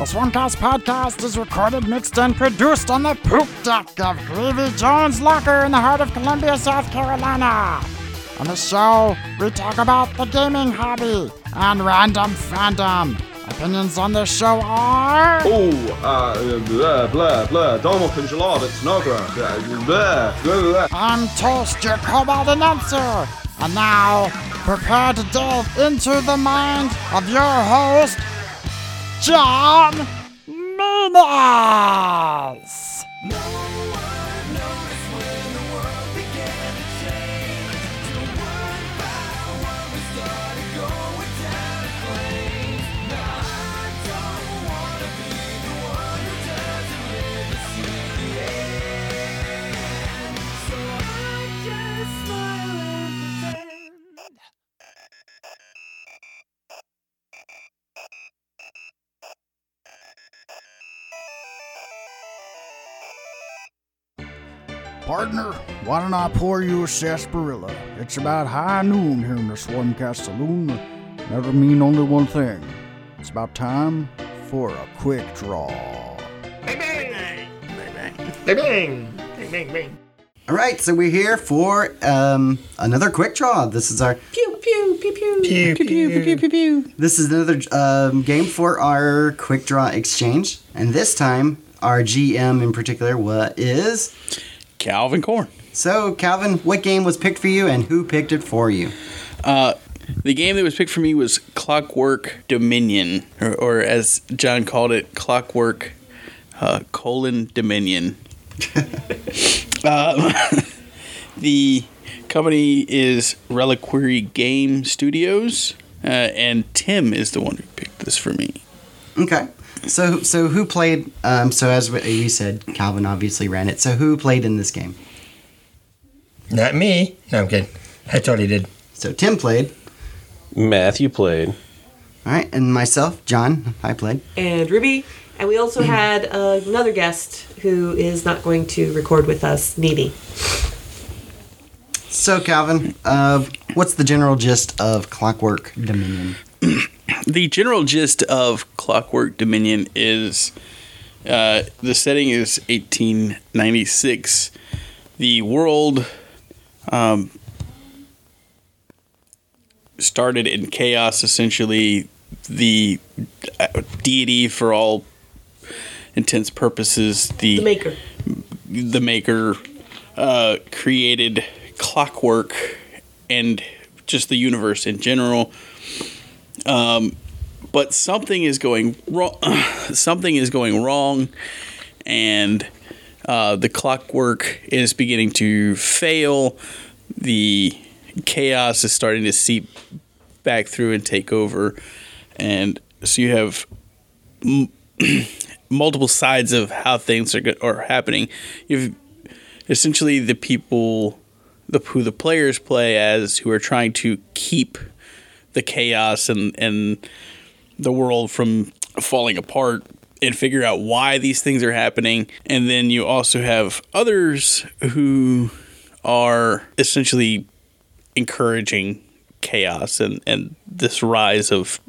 The Swarmcast podcast is recorded, mixed, and produced on the poop deck of Gravy Jones Locker in the heart of Columbia, South Carolina. On the show, we talk about the gaming hobby and random fandom. Opinions on the show are. Oh, uh, blah, blah, blah. Donald Congelado, it's Nogra. Blah, blah, blah. I'm Toast, your cobalt announcer. And now, prepare to delve into the mind of your host, John Minas. Partner, why don't I pour you a sarsaparilla? It's about high noon here in the Swarmcast Saloon. That'll mean only one thing. It's about time for a quick draw. Bang bang! Bang bang! Bang bang! Bang bang bang! All right, so we're here for um, another quick draw. This is our pew Pew pew pew pew! pew pew pew pew pew pew. This is another um, game for our quick draw exchange, and this time our GM in particular what is. Calvin Corn. So, Calvin, what game was picked for you, and who picked it for you? Uh, the game that was picked for me was Clockwork Dominion, or, or as John called it, Clockwork uh, colon Dominion. um, the company is Reliquary Game Studios, uh, and Tim is the one who picked this for me. Okay. So, so who played? Um, so, as you said, Calvin obviously ran it. So, who played in this game? Not me. No, I'm kidding. I totally did. So, Tim played. Matthew played. All right, and myself, John, I played. and Ruby. And we also had uh, another guest who is not going to record with us, Needy. So, Calvin, uh, what's the general gist of Clockwork Dominion? the general gist of Clockwork Dominion is uh, the setting is 1896. The world um, started in chaos, essentially. The uh, deity, for all intents purposes, the The maker. the maker uh, created clockwork and just the universe in general. Um, but something is going wrong. something is going wrong, and uh, the clockwork is beginning to fail. The chaos is starting to seep back through and take over, and so you have multiple sides of how things are go- are happening. You've essentially the people, the who the players play as, who are trying to keep the chaos and and the world from falling apart and figure out why these things are happening. And then you also have others who are essentially encouraging chaos and and this rise of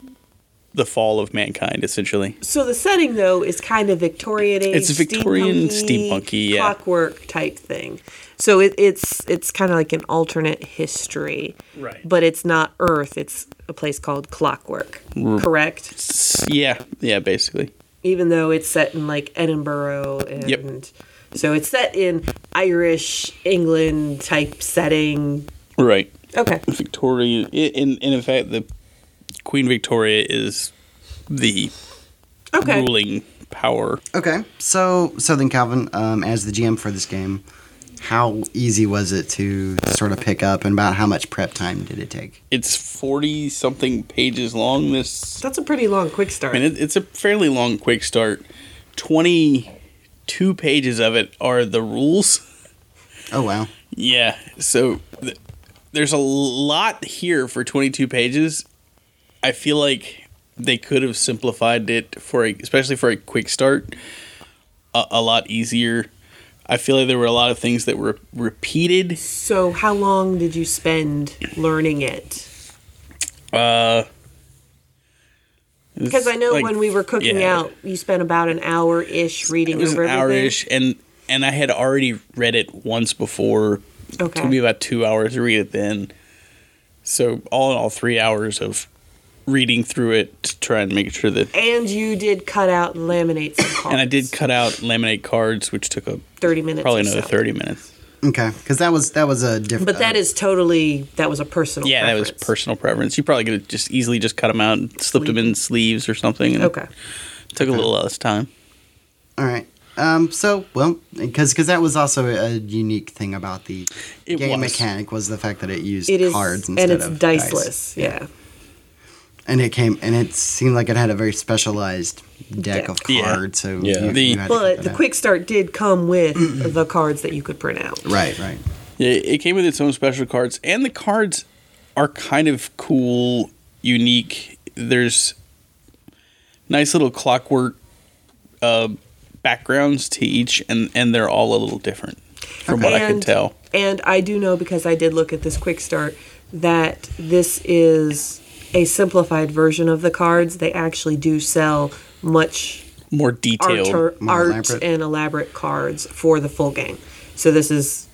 the fall of mankind essentially. So the setting, though, is kind of Victorian age. It's a Victorian steampunky, steampunky, yeah. clockwork type thing. So it, it's it's kind of like an alternate history, Right. But it's not Earth. It's a place called Clockwork, correct? Yeah, yeah, basically. Even though it's set in like Edinburgh and Yep. so it's set in Irish England type setting. Right. Okay. Victoria in in in fact the Queen Victoria is the Okay. ruling power. Okay, so so then Calvin, um, as the GM for this game, how easy was it to sort of pick up, and about how much prep time did it take? It's 40 something pages long this That's a pretty long quick start. I mean it, it's a fairly long quick start. 22 pages of it are the rules. Oh wow, Yeah. So th- there's a lot here for 22 pages. I feel like they could have simplified it for a, especially for a quick start, a, a lot easier. I feel like there were a lot of things that were repeated. So, how long did you spend learning it? Uh, Because I know like- when we were cooking yeah. out, you spent about an hour ish reading It was over an hour ish, and and I had already read it once before. Okay, It took me about two hours to read it then. So all in all, three hours of reading through it to try and make sure that. And you did cut out and laminate some cards. And I did cut out laminate cards, which took a thirty minutes. probably another so. thirty minutes. Okay, because that was that was a different. But that is totally that was a personal. Yeah, that was preference. personal preference. You probably could have just easily just cut them out, and slipped them in sleeves or something. And Okay. Took a little less time. All right. Um. So well, because because that was also a unique thing about the It game was. mechanic was the fact that it used It is, cards and instead it's of dice. diceless. Yeah. And it came and it seemed like it had a very specialized deck of Yeah. cards. So Yeah. you, The- you had to cut But the out. quick start did come with the cards that you could print out. Right. Right. Yeah, it came with its own special cards, and the cards are kind of cool, unique. There's nice little clockwork uh, backgrounds to each, and and they're all a little different from what I can tell. And I do know because I did look at this quick start that this is a simplified version of the cards. They actually do sell much More art, detailed. or, more art elaborate. and elaborate cards for the full game. So this is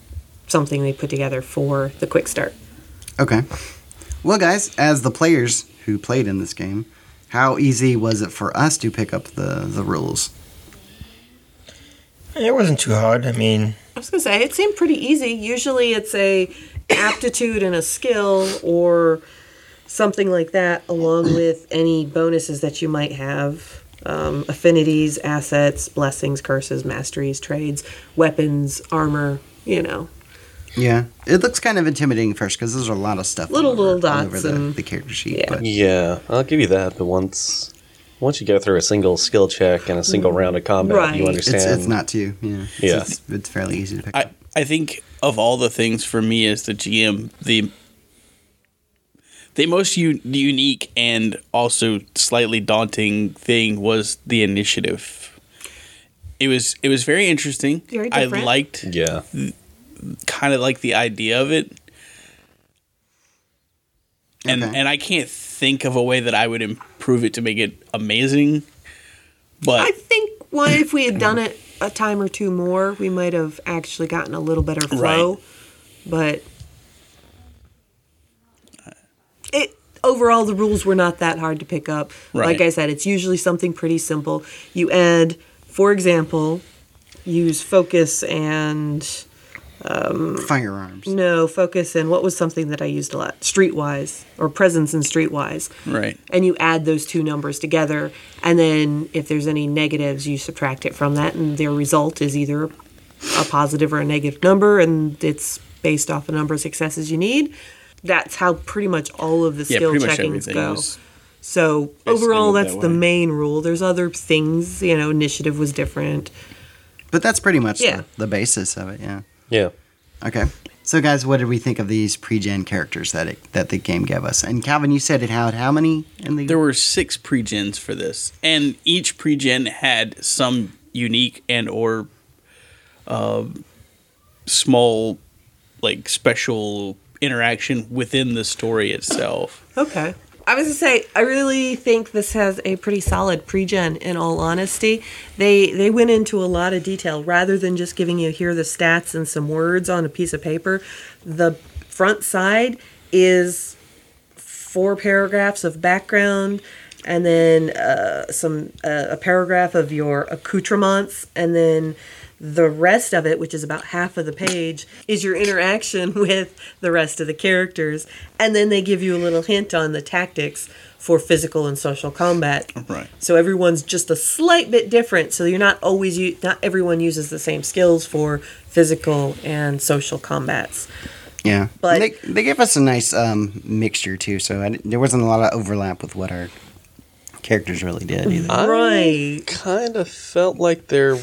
something they put together for the quick start. Okay. Well, guys, as the players who played in this game, how easy was it for us to pick up the the rules? It wasn't too hard. I mean, I was gonna say it seemed pretty easy. Usually it's a aptitude and a skill or something like that, along with any bonuses that you might have. Um, affinities, assets, blessings, curses, masteries, trades, weapons, armor, you know. Yeah, it looks kind of intimidating first because there's a lot of stuff. Little, over, little dots over the, and- the character sheet. yeah. But Yeah, I'll give you that. But once once you go through a single skill check and a single round of combat, Right. you understand. it's it's not too. Yeah. Yeah. It's, it's fairly easy to pick I, up. I think of all the things for me as the GM, the the most u- unique and also slightly daunting thing was the initiative. It was it was very interesting. Very I liked Yeah, kind of like the idea of it. And Okay. and I can't think of a way that I would improve it to make it amazing. But I think well, if we had done it a time or two more, we might have actually gotten a little better flow. Right. But it overall, the rules were not that hard to pick up. Right. Like I said, it's usually something pretty simple. You add, for example, use focus and um, Firearms. no focus and what was something that I used a lot, streetwise or presence and streetwise right. and you add those two numbers together and then if there's any negatives you subtract it from that and their result is either a positive or a negative number and it's based off the number of successes you need that's how pretty much all of the Yeah, skill pretty checkings go was so overall that's that the main rule there's other things you know initiative was different But that's pretty much Yeah. the, the basis of it. Yeah. yeah. Okay. So, guys, what did we think of these pre-gen characters that it, that the game gave us? And Calvin, you said it had how many in the? There were six pre-gens for this, and each pre-gen had some unique and or uh, small, like special interaction within the story itself. Okay. I was gonna say, I really think this has a pretty solid pre-gen. In all honesty, they they went into a lot of detail rather than just giving you here the stats and some words on a piece of paper. The front side is four paragraphs of background, and then uh, some uh, a paragraph of your accoutrements, and then the rest of it, which is about half of the page, is your interaction with the rest of the characters, and then they give you a little hint on the tactics for physical and social combat. Right. So everyone's just a slight bit different. So you're not always u- not everyone uses the same skills for physical and social combats. yeah. but- they they gave us a nice um, mixture too, so I, there wasn't a lot of overlap with what our characters really did either. I Right. kind of felt like there.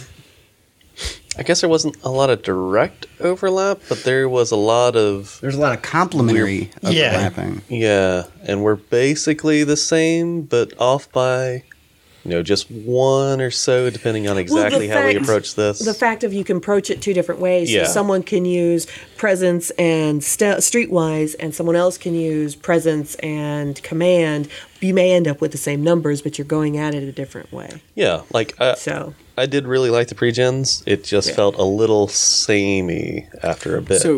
I guess there wasn't a lot of direct overlap, but there was a lot of There's a lot of complementary Yeah. yeah, and we're basically the same, but off by you know, just one or so, depending on exactly how we approach this. The fact of you can approach it two different ways. Yeah. So someone can use presence and st- streetwise, and someone else can use presence and command. You may end up with the same numbers, but you're going at it a different way. yeah, like I, So I did really like the pre-gens. It just Yeah. felt a little samey after a bit. So,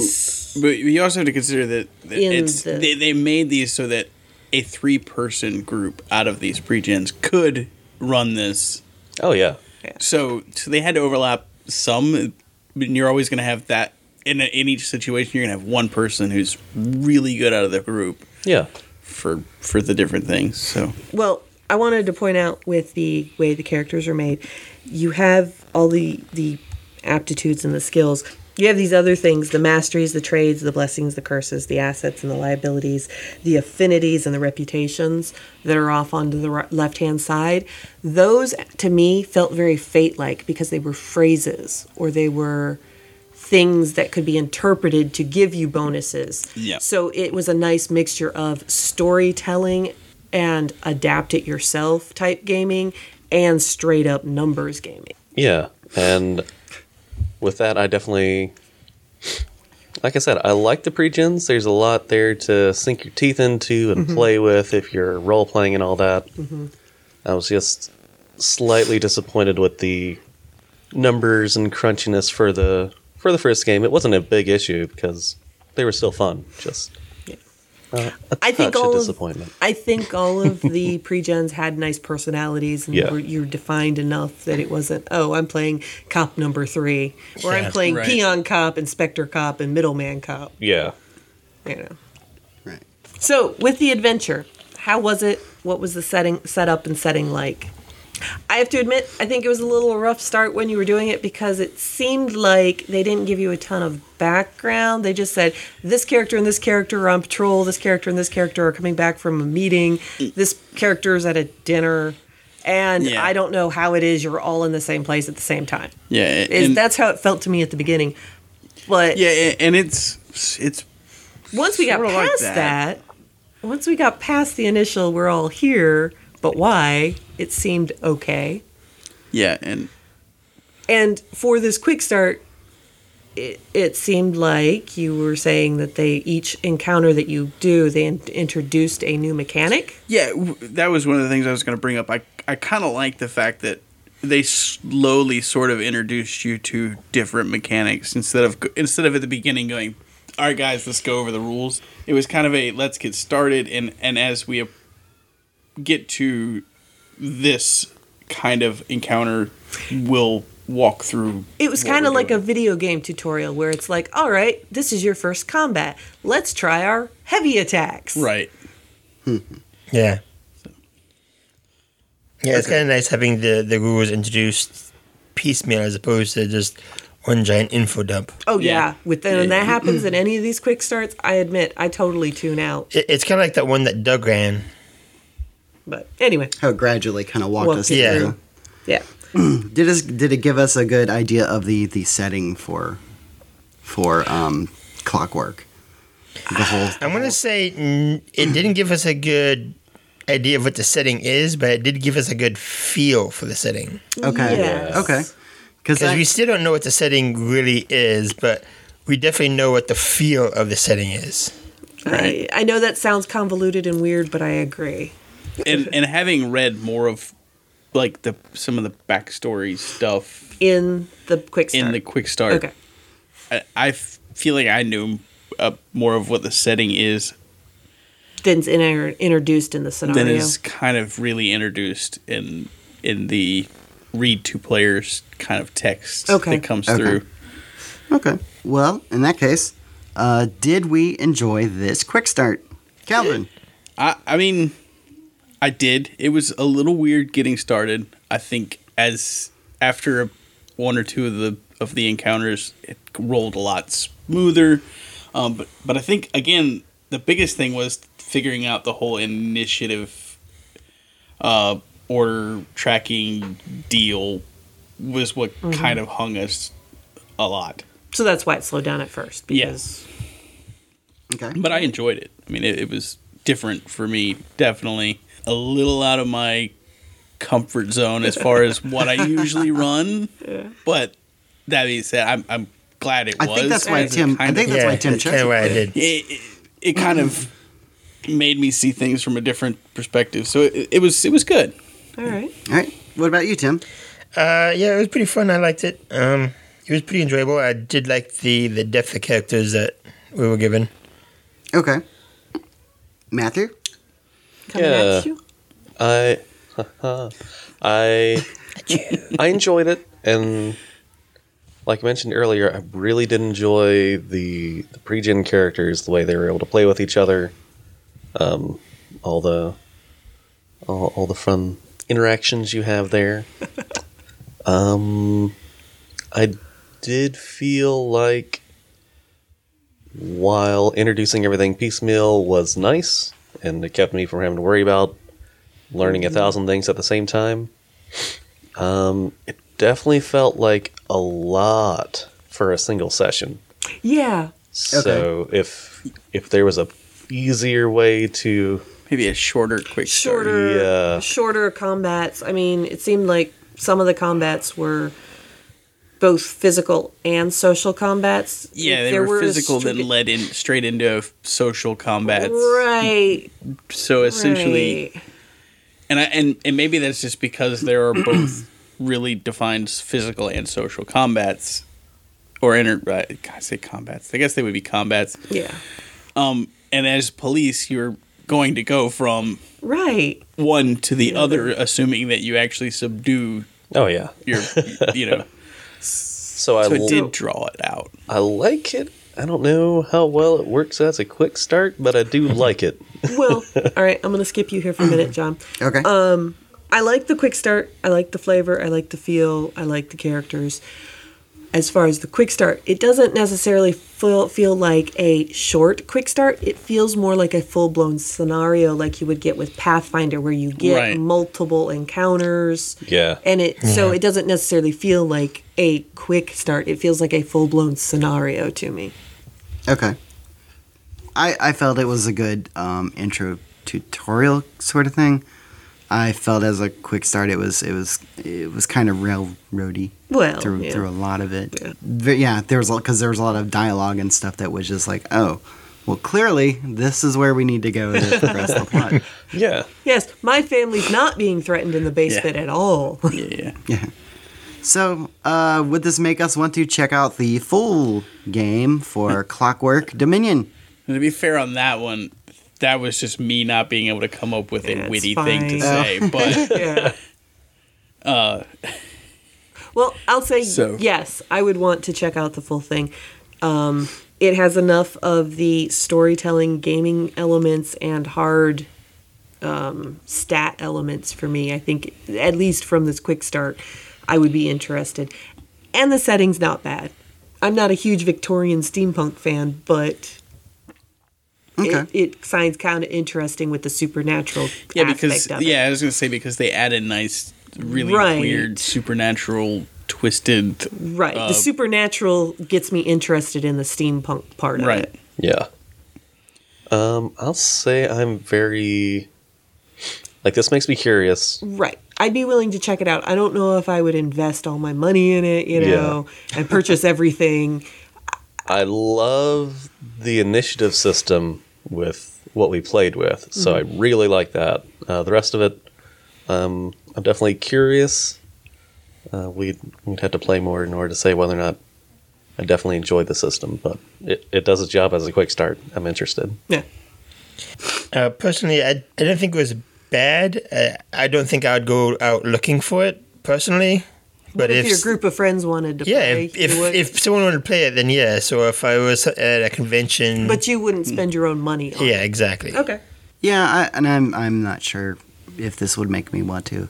but you also have to consider that that it's the- they, they made these so that a three person group out of these pre-gens could run this. oh yeah, So, so they had to overlap some. But you're always going to have that in, a, in each situation. You're going to have one person who's really good out of the group yeah, for for the different things. So Well, I wanted to point out with the way the characters are made, you have all the the aptitudes and the skills. You have these other things, the masteries, the trades, the blessings, the curses, the assets and the liabilities, the affinities and the reputations that are off onto the left hand side. Those to me felt very fate like because they were phrases or they were things that could be interpreted to give you bonuses. Yeah. So it was a nice mixture of storytelling and adapt it yourself type gaming and straight up numbers gaming. yeah, and with that, I definitely, like I said, I like the pre-gens. There's a lot there to sink your teeth into and mm-hmm. play with if you're role playing and all that. Mm-hmm. I was just slightly disappointed with the numbers and crunchiness for the for the first game. It wasn't a big issue because they were still fun. Just uh, a I think all of of- disappointment. I think all of the pre-gens had nice personalities and Yeah. were, you're defined enough that it wasn't, oh, I'm playing cop number three, or Yeah. I'm playing Right. peon cop, inspector cop, and middleman cop. yeah. You know. Right. So with the adventure, how was it? What was the setting, setup, and setting like? I have to admit, I think it was a little rough start when you were doing it because it seemed like they didn't give you a ton of background. They just said this character and this character are on patrol, this character and this character are coming back from a meeting, this character is at a dinner, and Yeah. I don't know how it is you're all in the same place at the same time. yeah, Is and, that's how it felt to me at the beginning. But yeah, and it's it's once we got Sorta like past that. that. once we got past the initial we're all here, but why? It seemed okay. yeah, and And for this quick start, it, it seemed like you were saying that they each encounter that you do, they in- introduced a new mechanic. Yeah, w- that was one of the things I was going to bring up. I I kind of like the fact that they slowly sort of introduced you to different mechanics instead of instead of at the beginning going, "All right, guys, let's go over the rules." It was kind of a let's get started, and and as we get to this kind of encounter, we'll walk through. It was kind of we're like a video game tutorial where it's like, all right, this is your first combat. Let's try our heavy attacks. right. Yeah. Yeah, it's kind of nice having the, the rules introduced piecemeal as opposed to just one giant info dump. Oh yeah, Yeah. with when Yeah. that happens in any of these quick starts, I admit I totally tune out. It, it's kind of like that one that Doug ran. But anyway, How it gradually kind of walked Walked us you Yeah. through. yeah. Did us did it give us a good idea of the the setting for for um clockwork? The whole I'm going to say it didn't give us a good idea of what the setting is, but it did give us a good feel for the setting. okay Yes. okay because Because we still don't know what the setting really is, but we definitely know what the feel of the setting is. I, I know that sounds convoluted and weird, but I agree. And and having read more of like the some of the backstory stuff In the quick start. in the quick start. okay. I feel like I knew uh, more of what the setting is Then it's inter- introduced in the scenario. than scenario. is kind of really introduced in in the read to players kind of text Okay. that comes Okay. through. okay. Well, in that case, uh, did we enjoy this quick start, Calvin? I I mean, I did. It was a little weird getting started. I think as after one or two of the of the encounters, it rolled a lot smoother. Um, but but I think again the biggest thing was figuring out the whole initiative, uh, order tracking deal was what kind of hung us a lot. so that's why it slowed down at first. Yeah. Because Okay. But I enjoyed it. I mean, it, it was different for me. Definitely a little out of my comfort zone as far as what I usually run. But that being said, I'm, I'm glad it was. I was. think that's why because it Tim. I think of- that's yeah, why Tim that's chose kind of it. why I did. it, it, it kind of made me see things from a different perspective. So it, it was it was good. All right. All right. What about you, Tim? Uh, yeah, it was pretty fun. I liked it. Um, it was pretty enjoyable. I did like the the depth of characters that we were given. Okay. Matthew. Coming Yeah. at you. I, I, I enjoyed it, and like I mentioned earlier, I really did enjoy the the pre-gen characters, the way they were able to play with each other, um, all the all, all the fun interactions you have there. um, I did feel like while introducing everything piecemeal was nice, and it kept me from having to worry about learning a thousand things at the same time. Um, it definitely felt like a lot for a single session. Yeah. So if if there was a easier way to Maybe a shorter, quick start. Shorter, Yeah. shorter combats. I mean, it seemed like some of the combats were both physical and social combats. Yeah, they there were a physical, stri- then led in straight into social combats. Right. So essentially, right. and I and and maybe that's just because there are both really defined physical and social combats, or inter. Uh, I say combats. I guess they would be combats. Yeah. Um, and as police, you're going to go from Right. one to the other, assuming that you actually subdue oh yeah, your, you know. so I So it l- did draw it out. I like it. I don't know how well it works as a quick start, but I do like it. Well, all right. I'm going to skip you here for a minute, John. Okay. Um, I like the quick start. I like the flavor. I like the feel. I like the characters. As far as the quick start, it doesn't necessarily feel, feel like a short quick start. It feels more like a full blown scenario, like you would get with Pathfinder, where you get Right. multiple encounters. Yeah. And it so it doesn't necessarily feel like a quick start. It feels like a full blown scenario to me. Okay. I I felt it was a good um, intro tutorial sort of thing. I felt as a quick start, it was it was it was kind of railroady Well, through yeah. through a lot of it. Yeah. Ve- yeah there was because there was a lot of dialogue and stuff that was just like, oh, well, clearly this is where we need to go to progress the plot. Yeah. Yes, my family's not being threatened in the basement at all. Yeah, yeah. Yeah. So, uh, would this make us want to check out the full game for Clockwork Dominion? And to be fair on that one, that was just me not being able to come up with Yeah, a it's witty thing to fine. say. But yeah. uh, Well, I'll say So- yes. I would want to check out the full thing. Um, it has enough of the storytelling, gaming elements, and hard um, stat elements for me. I think at least from this quick start, I would be interested. And the setting's not bad. I'm not a huge Victorian steampunk fan, but Okay. it, it sounds kind of interesting with the supernatural yeah, aspect because of it. yeah, I was gonna say because they added nice, really Right. weird supernatural twisted. Right. uh, the supernatural gets me interested in the steampunk part of Right. it. Yeah. Um, I'll say I'm very like this makes me curious. Right. I'd be willing to check it out. I don't know if I would invest all my money in it, you Yeah. know, and purchase everything. I love the initiative system with what we played with, so I really like that. Uh, the rest of it, um, I'm definitely curious. Uh, we'd, we'd have to play more in order to say whether or not I definitely enjoyed the system, but it, it does its job as a quick start. I'm interested. Yeah. Uh, personally, I, I don't think it was bad. Uh, I don't think I'd go out looking for it personally. But But if, if, your group of friends wanted to yeah, play, if you if, would. if someone wanted to play it, then yeah. So if I was at a convention, but you wouldn't spend your own money on yeah, it. exactly. Okay. Yeah, I, and I'm I'm not sure if this would make me want to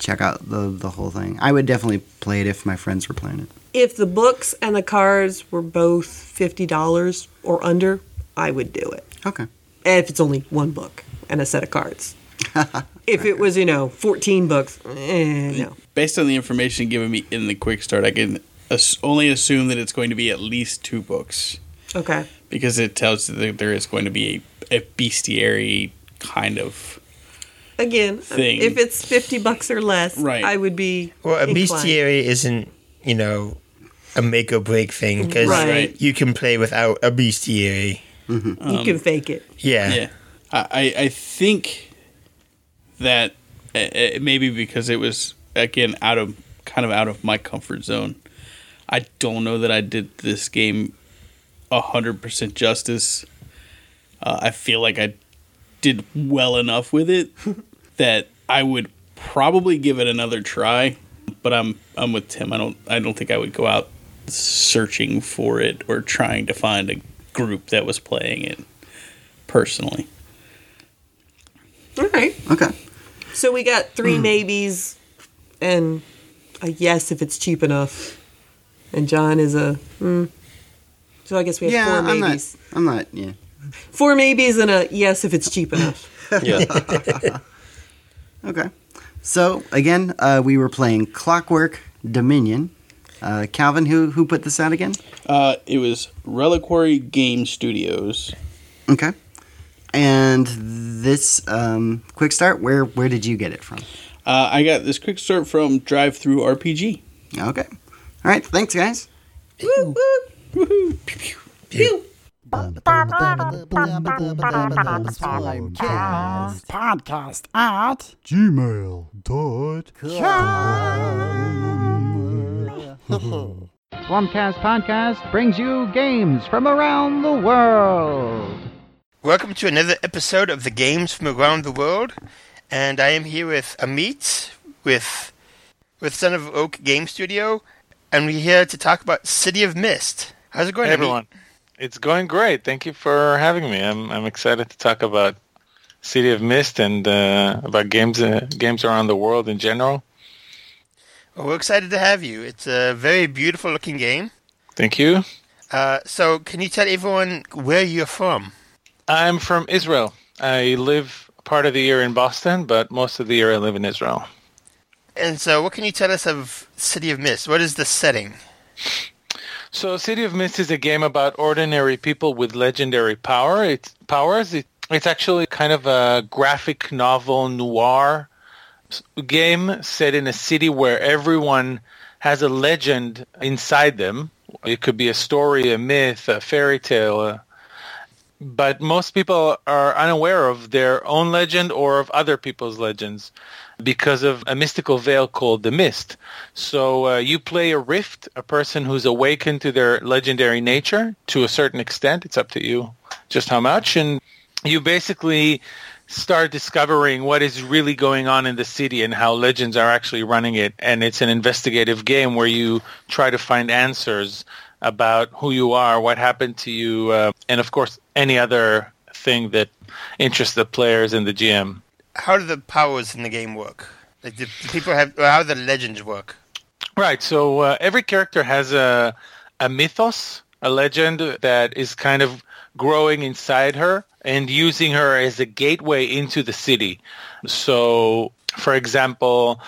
check out the the whole thing. I would definitely play it if my friends were playing it. If the books and the cards were both $50 or under, I would do it. Okay. And if it's only one book and a set of cards. if it was, you know, 14 books, eh, no. Based on the information given me in the quick start, I can as- only assume that it's going to be at least two books Okay. because it tells that there is going to be a, a bestiary kind of again, thing. if it's fifty bucks or less, Right. I would be. Well, a inclined. bestiary isn't, you know, a make or break thing because Right. Right. you can play without a bestiary. You can fake it. Yeah. Yeah, I I, I think that uh, uh, maybe because it was again out of kind of out of my comfort zone. I don't know that I did this game hundred percent justice. Uh, I feel like I did well enough with it that I would probably give it another try. But I'm I'm with Tim. I don't I don't think I would go out searching for it or trying to find a group that was playing it personally. All right. Okay. So we got three maybes and a yes if it's cheap enough. And John is a. Hmm. So I guess we have Yeah, four I'm not. maybes. I'm not. Yeah. Four maybes and a yes if it's cheap enough. Yeah. Okay. So again, uh, we were playing Clockwork Dominion. Uh, Calvin, who who put this out again? Uh, it was Reliquary Game Studios. Okay. And this um, quick start, where where did you get it from? Uh, I got this quick start from DriveThruRPG. Okay. All right. Thanks, guys. woo, woo. Pew. Podcast at Swarmcast Podcast brings you games from around the world. Welcome to another episode of the Games from Around the World, and I am here with Amit, with with Son of Oak Game Studio, and we're here to talk about City of Mist. How's it going, Hey everyone. It's going great. Thank you for having me. I'm I'm excited to talk about City of Mist and uh, about games uh, games around the world in general. Well, we're excited to have you. It's a very beautiful looking game. Thank you. Uh, so, can you tell everyone where you're from? I'm from Israel. I live part of the year in Boston, but most of the year I live in Israel. And so, what can you tell us of City of Mist? What is the setting? So, City of Mist is a game about ordinary people with legendary power. It's powers. It, it's actually kind of a graphic novel noir game set in a city where everyone has a legend inside them. It could be a story, a myth, a fairy tale. uh but most people are unaware of their own legend or of other people's legends because of a mystical veil called the mist. So uh, you play a rift, a person who's awakened to their legendary nature to a certain extent. It's up to you just how much. And you basically start discovering what is really going on in the city and how legends are actually running it. And it's an investigative game where you try to find answers about who you are, what happened to you, uh, and of course, any other thing that interests the players in the GM. How do the powers in the game work? Like, do, people have? How do the legends work? Right. So uh, every character has a a mythos, a legend that is kind of growing inside her and using her as a gateway into the city. So, for example,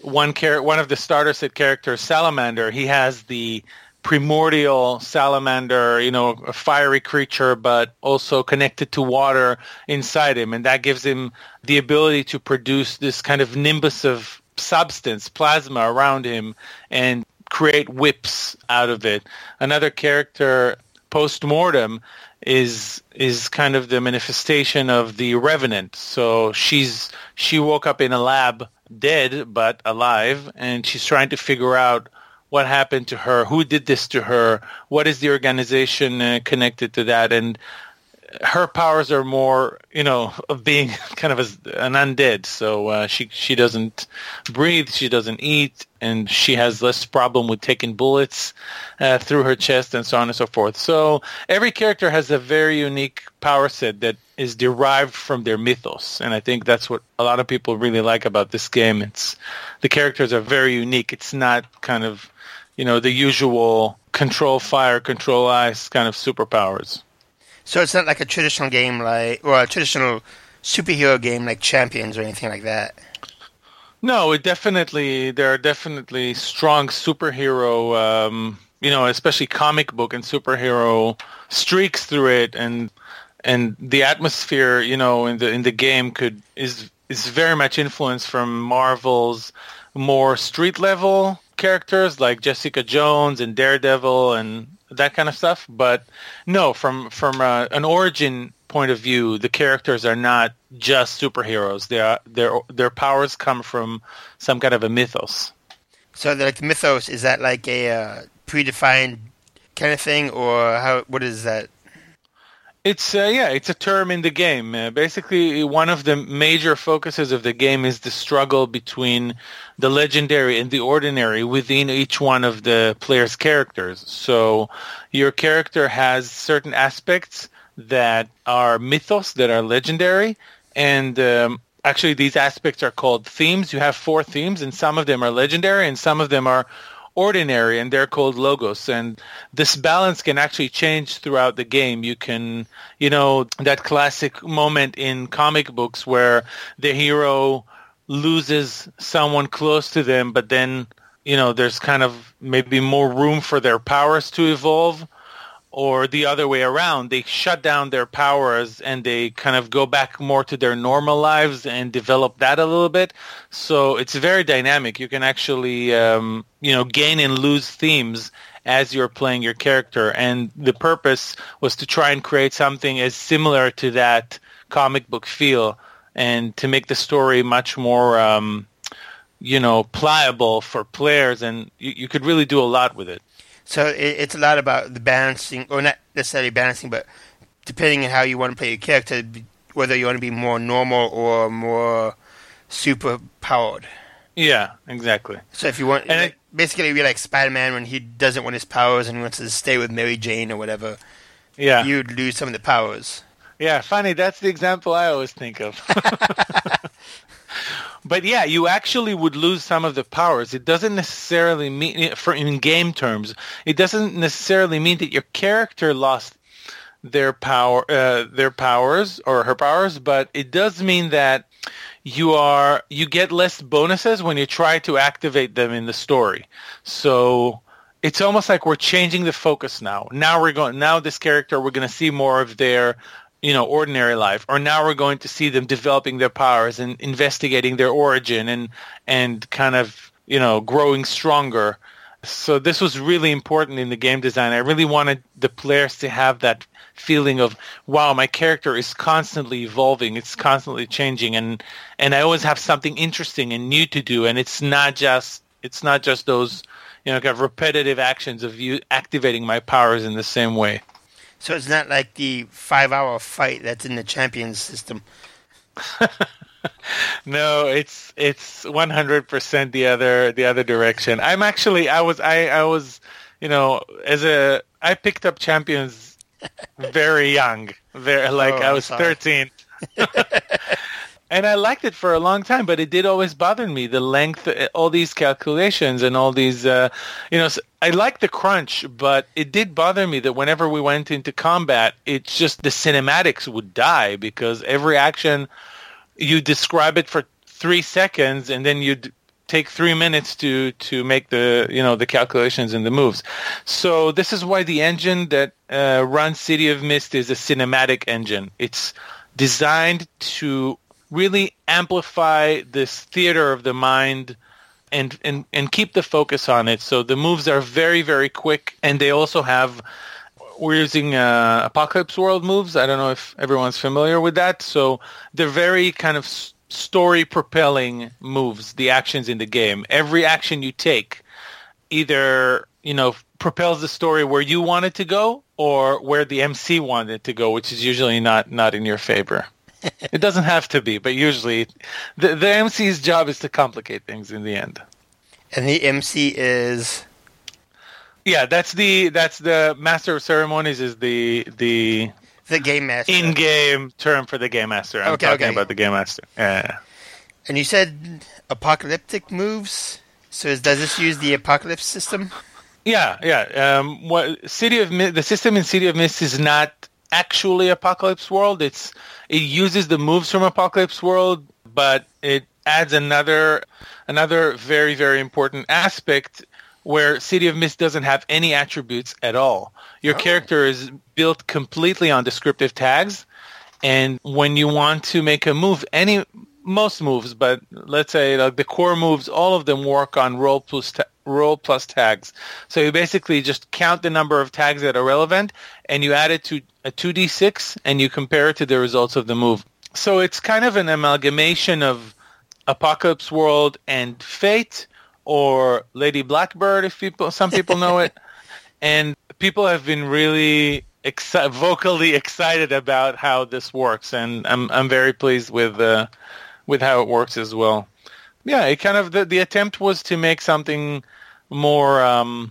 one char- one of the starter set characters, Salamander, he has the primordial salamander, you know, a fiery creature, but also connected to water inside him. And that gives him the ability to produce this kind of nimbus of substance, plasma around him and create whips out of it. Another character, post-mortem, is is kind of the manifestation of the revenant. So she's she woke up in a lab dead but alive and she's trying to figure out what happened to her, who did this to her, what is the organization uh, connected to that, and her powers are more, you know, of being kind of as an undead. So uh, she she doesn't breathe, she doesn't eat, and she has less problem with taking bullets uh, through her chest and so on and so forth. So every character has a very unique power set that is derived from their mythos, and I think that's what a lot of people really like about this game. It's the characters are very unique. It's not kind of you know the usual control fire, control ice kind of superpowers. So it's not like a traditional game, like or a traditional superhero game like Champions or anything like that. No, it definitely there are definitely strong superhero, um, you know, especially comic book and superhero streaks through it, and and the atmosphere, you know, in the in the game could is is very much influenced from Marvel's more street level characters like Jessica Jones and Daredevil and that kind of stuff. But no, from from uh, an origin point of view, the characters are not just superheroes. They are, their their powers come from some kind of a mythos. So, like the mythos, is that like a uh, predefined kind of thing, or how? What is that? It's uh, yeah, it's a term in the game. Uh, basically, one of the major focuses of the game is the struggle between the legendary and the ordinary within each one of the player's characters. So, your character has certain aspects that are mythos, that are legendary, and um, actually these aspects are called themes. You have four themes, and some of them are legendary, and some of them are ordinary and they're called logos. And this balance can actually change throughout the game. You can you know that classic moment in comic books where the hero loses someone close to them but then you know there's kind of maybe more room for their powers to evolve or the other way around. They shut down their powers and they kind of go back more to their normal lives and develop that a little bit. So it's very dynamic. You can actually, um, you know, gain and lose themes as you're playing your character. And the purpose was to try and create something as similar to that comic book feel and to make the story much more, um, you know, pliable for players. And you, you could really do a lot with it. So it, it's a lot about the balancing, or not necessarily balancing, but depending on how you want to play your character, whether you want to be more normal or more super powered. Yeah, exactly. So if you want, And like, basically, be like Spider-Man when he doesn't want his powers and he wants to stay with Mary Jane or whatever. Yeah, You'd lose some of the powers. yeah. Funny, that's the example I always think of. but yeah, you actually would lose some of the powers. It doesn't necessarily mean, for in game terms, it doesn't necessarily mean that your character lost their power, uh, their powers or her powers, but it does mean that you are you get less bonuses when you try to activate them in the story. So it's almost like we're changing the focus now. Now we're going now this character we're going to see more of their you know ordinary life or now we're going to see them developing their powers and investigating their origin and and kind of you know growing stronger. So this was really important in the game design. I really wanted the players to have that feeling of wow my character is constantly evolving it's constantly changing and and i always have something interesting and new to do and it's not just it's not just those you know kind of repetitive actions of you activating my powers in the same way So it's not like the five-hour fight that's in the Champions system. No, it's it's one hundred percent the other the other direction. I'm actually I was I I was you know as a I picked up champions very young. Very like Oh, I was sorry. thirteen. and I liked it for a long time, but it did always bother me the length, uh, all these calculations and all these, uh, you know, I liked the crunch, but it did bother me that whenever we went into combat, it's just the cinematics would die because every action you describe it for three seconds and then you'd take three minutes to to make the you know the calculations and the moves. So this is why the engine that uh, runs City of Mist is a cinematic engine. It's designed to really amplify this theater of the mind and, and, and keep the focus on it. So the moves are very, very quick, and they also have. We're using uh, Apocalypse World moves. I don't know if everyone's familiar with that. So they're very kind of story propelling moves, the actions in the game. Every action you take either, you know, propels the story where you want it to go or where the MC wanted it to go, which is usually not, not in your favor. It doesn't have to be, but usually the, the MC's job is to complicate things in the end. And the MC is Yeah, that's the that's the master of ceremonies is the the the game master. in-game term for the game master. I'm Okay, talking okay. about the game master. Yeah. And you said apocalyptic moves. So is, does this use the apocalypse system? Yeah, yeah. Um, what City of the system in City of Mist is not actually Apocalypse World. It's it uses the moves from Apocalypse World, but it adds another another very very important aspect where City of Mist doesn't have any attributes at all. Your oh. character is built completely on descriptive tags, and when you want to make a move, any most moves, but let's say like the core moves, all of them work on roll plus ta- roll plus tags. So you basically just count the number of tags that are relevant, and you add it to a two d six, and you compare it to the results of the move. So it's kind of an amalgamation of Apocalypse World and Fate, or Lady Blackbird, if people some people know it, and people have been really exci- vocally excited about how this works, and I'm I'm very pleased with uh, with how it works as well. Yeah, it kind of the, the attempt was to make something more um,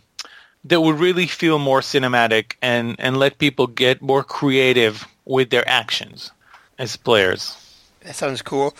that would really feel more cinematic and and let people get more creative with their actions as players. That sounds cool.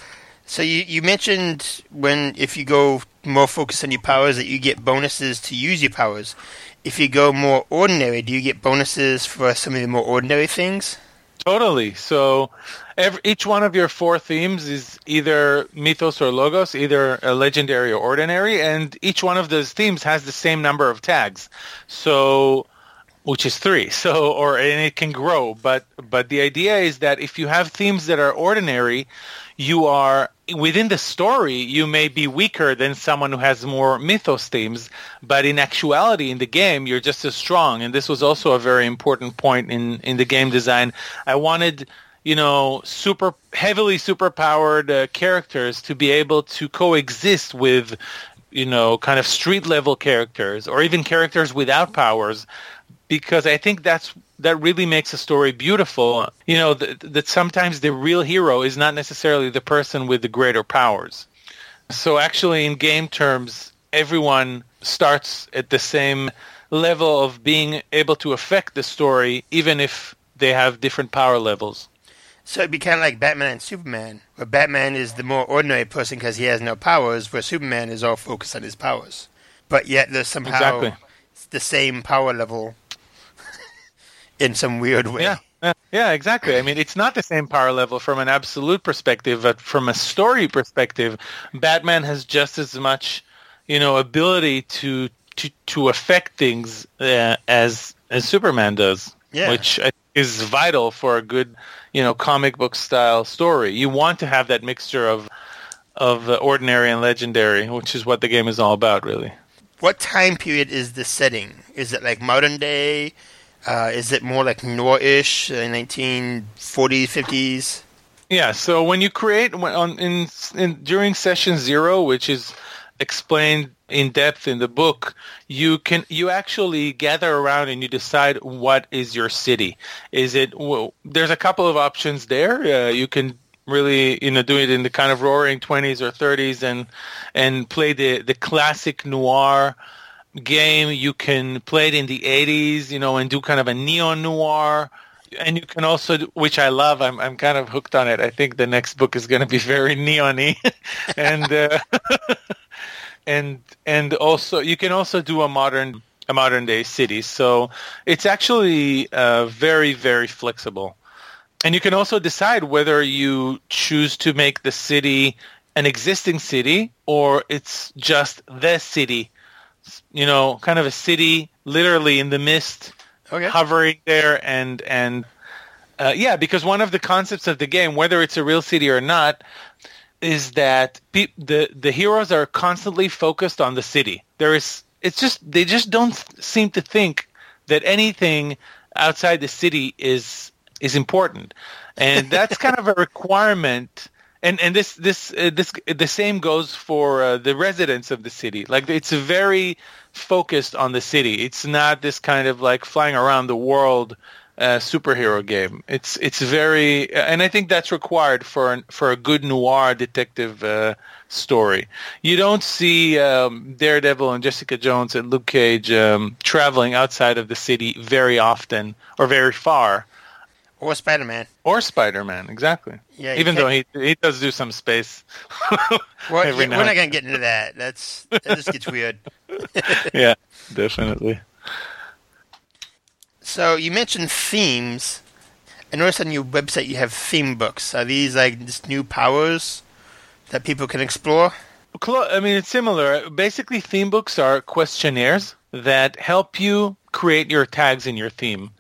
So you, you mentioned when if you go more focused on your powers that you get bonuses to use your powers. If you go more ordinary, do you get bonuses for some of the more ordinary things? Totally. So every, each one of your four themes is either mythos or logos, either a legendary or ordinary, and each one of those themes has the same number of tags. So which is three. So or and it can grow, but but the idea is that if you have themes that are ordinary, you are within the story you may be weaker than someone who has more mythos themes but in actuality in the game you're just as strong. And this was also a very important point in in the game design. I wanted you know super heavily superpowered uh, characters to be able to coexist with you know kind of street level characters or even characters without powers because i think that's that really makes a story beautiful. You know, that, that sometimes the real hero is not necessarily the person with the greater powers. So actually, in game terms, everyone starts at the same level of being able to affect the story, even if they have different power levels. So it'd be kind of like Batman and Superman, where Batman is the more ordinary person because he has no powers, where Superman is all focused on his powers. But yet there's somehow Exactly. the same power level in some weird way. Yeah. Yeah, yeah, exactly. I mean, it's not the same power level from an absolute perspective, but from a story perspective, Batman has just as much, you know, ability to to to affect things uh, as as Superman does, Yeah. which is vital for a good, you know, comic book style story. You want to have that mixture of of ordinary and legendary, which is what the game is all about, really. What time period is the setting? Is it like modern day? Uh, is it more like noir-ish, uh, 1940s, 50s? Yeah. So when you create when on in, in during session zero, which is explained in depth in the book, you can you actually gather around and you decide what is your city. Is it well, there's a couple of options there. Uh, you can really you know do it in the kind of roaring 20s or 30s and and play the the classic noir game. You can play it in the 80s, you know, and do kind of a neo noir. And you can also, which I love, I'm I'm kind of hooked on it. I think the next book is going to be very neon-y, and uh, and and also you can also do a modern a modern day city. So it's actually uh, very very flexible, and you can also decide whether you choose to make the city an existing city or it's just the city you know, kind of a city literally in the mist, Okay. hovering there, and and uh, yeah, because one of the concepts of the game, whether it's a real city or not, is that pe- the the heroes are constantly focused on the city. There is, it's just they just don't seem to think that anything outside the city is is important, and that's kind of a requirement. And and this this uh, this the same goes for uh, the residents of the city. Like it's very focused on the city. It's not this kind of like flying around the world uh, superhero game. It's it's very, and I think that's required for an, for a good noir detective uh, story. You don't see um, Daredevil and Jessica Jones and Luke Cage um, traveling outside of the city very often or very far. Or Spider-Man. Or Spider-Man, exactly. Yeah, even though he he does do some space. Well, yeah, we're not going to get into that. That's that just gets weird. yeah, definitely. So you mentioned themes. I noticed on your website you have theme books. Are these like just new powers that people can explore? I mean, it's similar. Basically, theme books are questionnaires that help you create your tags in your theme.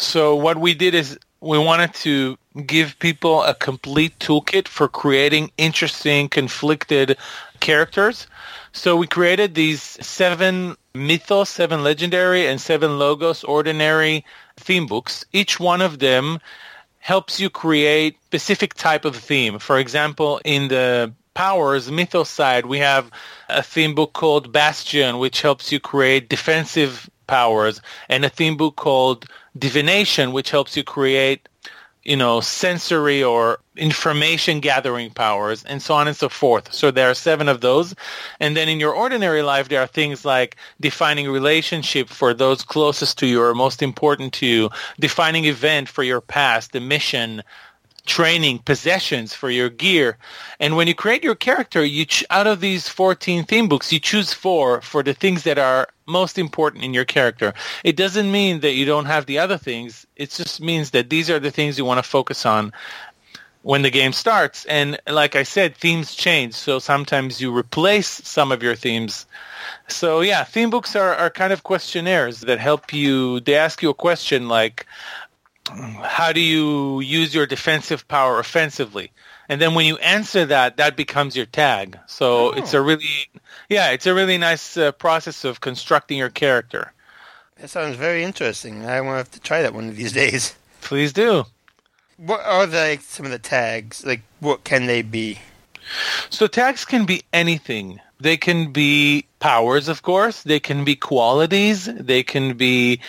So what we did is we wanted to give people a complete toolkit for creating interesting, conflicted characters. So we created these seven mythos, seven legendary, and seven logos ordinary theme books. Each one of them helps you create specific type of theme. For example, in the powers mythos side, we have a theme book called Bastion, which helps you create defensive powers, and a theme book called Divination, which helps you create you know, sensory or information gathering powers and so on and so forth. So there are seven of those. And then in your ordinary life, there are things like defining relationship for those closest to you or most important to you, defining event for your past, the mission, training, possessions for your gear. And when you create your character, you ch- out of these 14 theme books, you choose four for the things that are most important in your character. It doesn't mean that you don't have the other things. It just means that these are the things you want to focus on when the game starts. And like I said, themes change. So sometimes you replace some of your themes. So yeah, theme books are, are kind of questionnaires that help you. They ask you a question like, how do you use your defensive power offensively? And then when you answer that, that becomes your tag. So oh. it's a really, yeah, it's a really nice uh, process of constructing your character. That sounds very interesting. I want to have to try that one of these days. Please do. What are the, like, some of the tags? Like, what can they be? So tags can be anything. They can be powers, of course. They can be qualities. They can be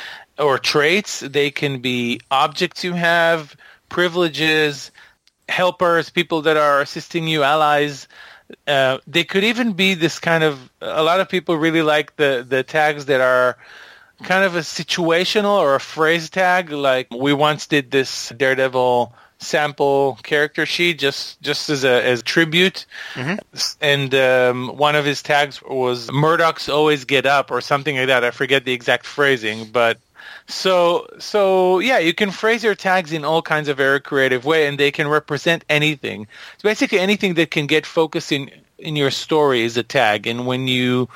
or traits. They can be objects you have, privileges, helpers, people that are assisting you, allies. Uh, they could even be this kind of. A lot of people really like the the tags that are kind of a situational or a phrase tag. Like we once did this Daredevil sample character sheet just just as a as a tribute mm-hmm. and um, one of his tags was Murdock's always get up or something like that i forget the exact phrasing but so so yeah, you can phrase your tags in all kinds of very creative way, and they can represent anything. It's basically anything that can get focused in in your story is a tag, and when you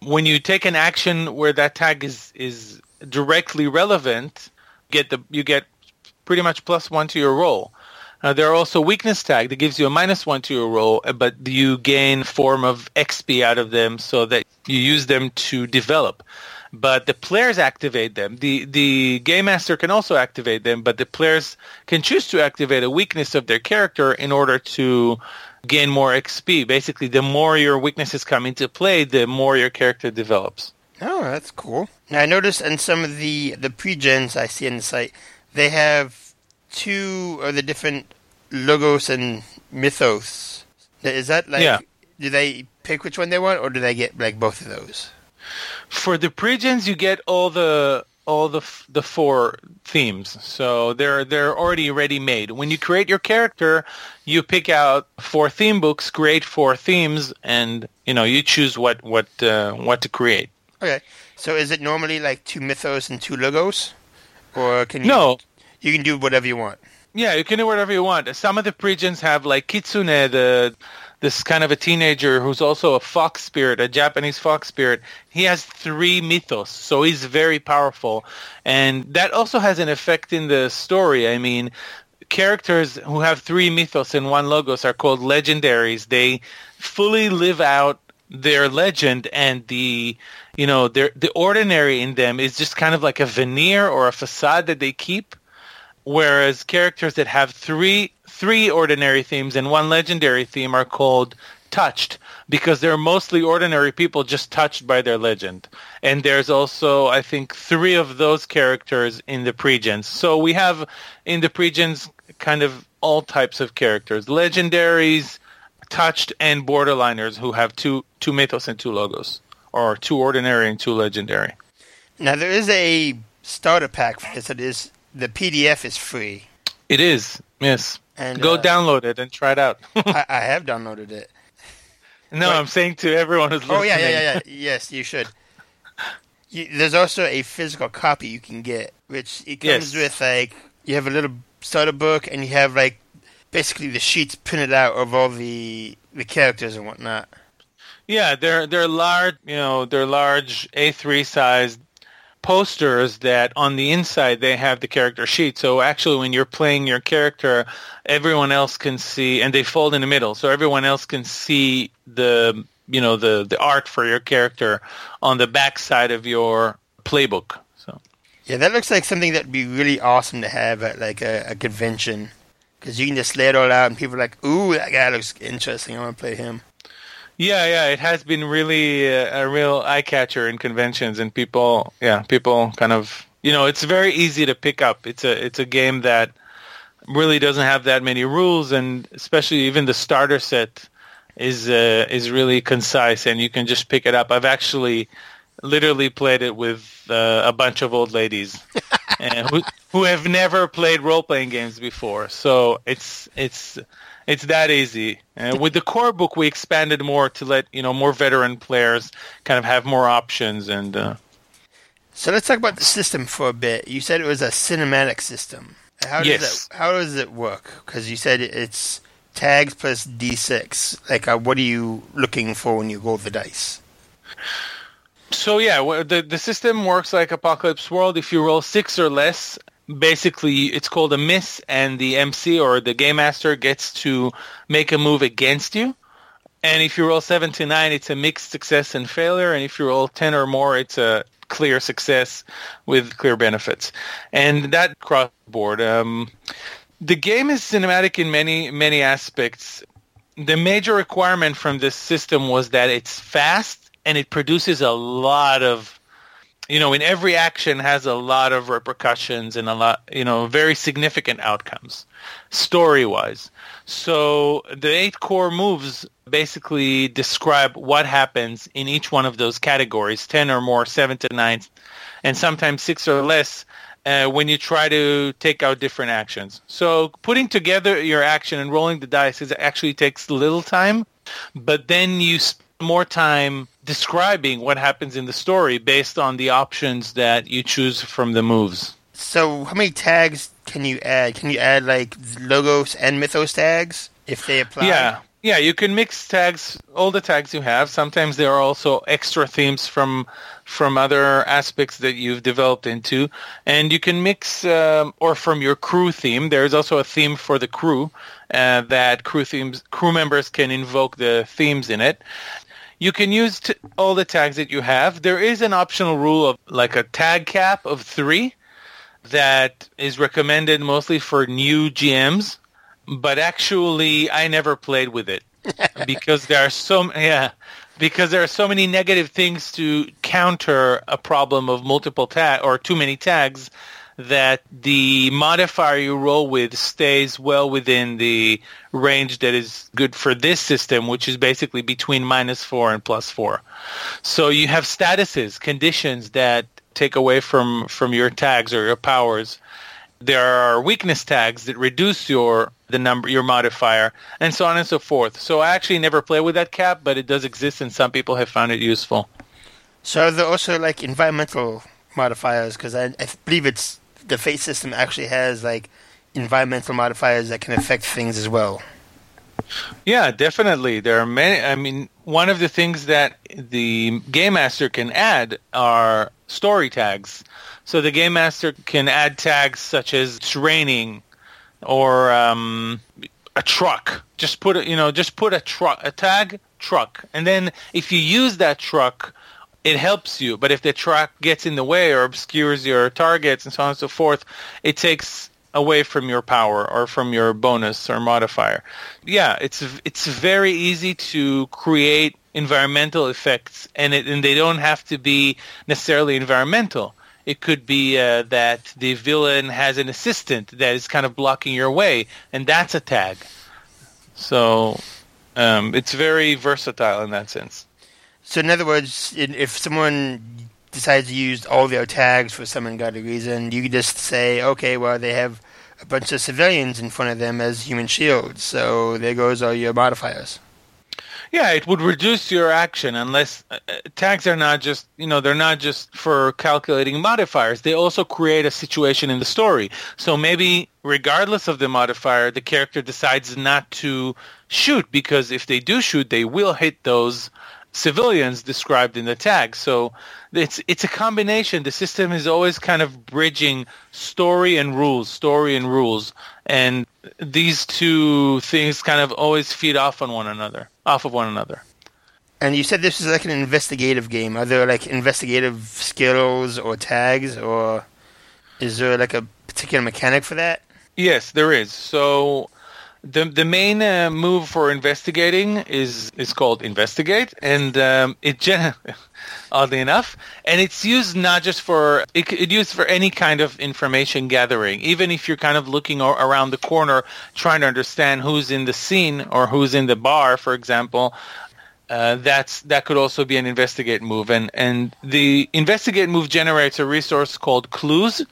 when you take an action where that tag is is directly relevant, get the you get pretty much plus one to your roll. Uh, there are also weakness tag that gives you a minus one to your roll, uh, but you gain form of XP out of them so that you use them to develop but the players activate them. The the game master can also activate them, but the players can choose to activate a weakness of their character in order to gain more XP. Basically, the more your weaknesses come into play, the more your character develops. Oh, that's cool. Now, I noticed in some of the the pre-gens I see in the site, they have two of the different logos and mythos. Is that like? Yeah. Do they pick which one they want, or do they get like both of those? For the pre-gens, you get all the all the the four themes. So they're they're already ready made. When you create your character, you pick out four theme books, create four themes, and you know you choose what what uh, what to create. Okay. So is it normally like two mythos and two logos, or can you? No. You can do whatever you want. Yeah, you can do whatever you want. Some of the pre-gens have like Kitsune, the this kind of a teenager who's also a fox spirit, a Japanese fox spirit. He has three mythos, so he's very powerful. And that also has an effect in the story. I mean, characters who have three mythos and one logos are called legendaries. They fully live out their legend and the you know the ordinary in them is just kind of like a veneer or a facade that they keep whereas characters that have three three ordinary themes and one legendary theme are called touched because they're mostly ordinary people just touched by their legend. And there's also, I think, three of those characters in the pregens. So we have in the pregens kind of all types of characters, legendaries, touched, and borderliners who have two two mythos and two logos, or two ordinary and two legendary. Now there is a starter pack for this. It is the PDF is free. It is, yes. And go uh, download it and try it out. I, I, have downloaded it. No, but, I'm saying to everyone who's listening. Oh yeah, yeah, yeah, yeah. yes, you should. You, there's also a physical copy you can get, which it comes yes. with like you have a little starter book and you have like basically the sheets printed out of all the the characters and whatnot. Yeah, they're they're large, you know, they're large A3 size posters that on the inside they have the character sheet. So actually, when you're playing your character, everyone else can see, and they fold in the middle, so everyone else can see the you know the the art for your character on the back side of your playbook. So Yeah, that looks like something that'd be really awesome to have at like a, a convention. Because you can just lay it all out and people are like, ooh, that guy looks interesting. I want to play him. Yeah, yeah, it has been really a, a real eye catcher in conventions, and people, yeah, people kind of you know it's very easy to pick up. It's a it's a game that really doesn't have that many rules, and especially even the starter set is uh, is really concise, and you can just pick it up. I've actually literally played it with uh, a bunch of old ladies uh, who who have never played role playing games before. So it's it's it's that easy. Uh, with the core book, we expanded more to let you know more veteran players kind of have more options and. Uh, So let's talk about the system for a bit. You said it was a cinematic system. How does Yes. it How does it work? Because you said it's tags plus d6. Like, uh, what are you looking for when you roll the dice? So yeah, the the system works like Apocalypse World. If you roll six or less, basically it's called a miss, and the MC or the game master gets to make a move against you. And if you roll seven to nine, it's a mixed success and failure. And if you roll ten or more, it's a clear success with clear benefits. And that cross board. Um, the game is cinematic in many many aspects. The major requirement from this system was that it's fast and it produces a lot of you know in every action has a lot of repercussions and a lot you know very significant outcomes story wise so the eight core moves basically describe what happens in each one of those categories 10 or more 7 to 9 and sometimes 6 or less uh, when you try to take out different actions. So putting together your action and rolling the dice is actually takes little time but then you spend more time describing what happens in the story based on the options that you choose from the moves. So, how many tags can you add? Can you add like logos and mythos tags if they apply? Yeah. Yeah, you can mix tags, all the tags you have. Sometimes there are also extra themes from from other aspects that you've developed into, and you can mix um, or from your crew theme. There's also a theme for the crew uh, that crew themes crew members can invoke the themes in it. You can use t- all the tags that you have. There is an optional rule of like a tag cap of three that is recommended mostly for new GMs, but actually I never played with it because there are so yeah because there are so many negative things to counter a problem of multiple tag or too many tags that the modifier you roll with stays well within the range that is good for this system, which is basically between minus four and plus four. So you have statuses, conditions that take away from, from your tags or your powers. There are weakness tags that reduce your the number your modifier, and so on and so forth. So I actually never play with that cap, but it does exist, and some people have found it useful. So, are there also like environmental modifiers? Because I, I believe it's the fate system actually has like environmental modifiers that can affect things as well. Yeah, definitely. There are many. I mean, one of the things that the game master can add are story tags. So the game master can add tags such as it's raining or um, a truck. Just put a, you know, just put a truck, a tag truck, and then if you use that truck, it helps you. But if the truck gets in the way or obscures your targets and so on and so forth, it takes away from your power or from your bonus or modifier. Yeah, it's it's very easy to create environmental effects, and it, and they don't have to be necessarily environmental. It could be uh, that the villain has an assistant that is kind of blocking your way, and that's a tag. So um, it's very versatile in that sense. So, in other words, if someone decides to use all their tags for some ungodly reason, you just say, okay, well, they have a bunch of civilians in front of them as human shields, so there goes all your modifiers. Yeah, it would reduce your action unless uh, uh, tags are not just, you know, they're not just for calculating modifiers. They also create a situation in the story. So maybe regardless of the modifier, the character decides not to shoot because if they do shoot, they will hit those civilians described in the tag. So it's it's a combination. The system is always kind of bridging story and rules, story and rules, and these two things kind of always feed off on one another, off of one another. And you said this is like an investigative game. Are there like investigative skills or tags, or is there like a particular mechanic for that? Yes, there is. So the the main uh, move for investigating is is called investigate, and um, it gen- oddly enough, and it's used not just for it, it used for any kind of information gathering. Even if you're kind of looking o- around the corner trying to understand who's in the scene or who's in the bar, for example. Uh, that's that could also be an investigate move, and and the investigate move generates a resource called clues,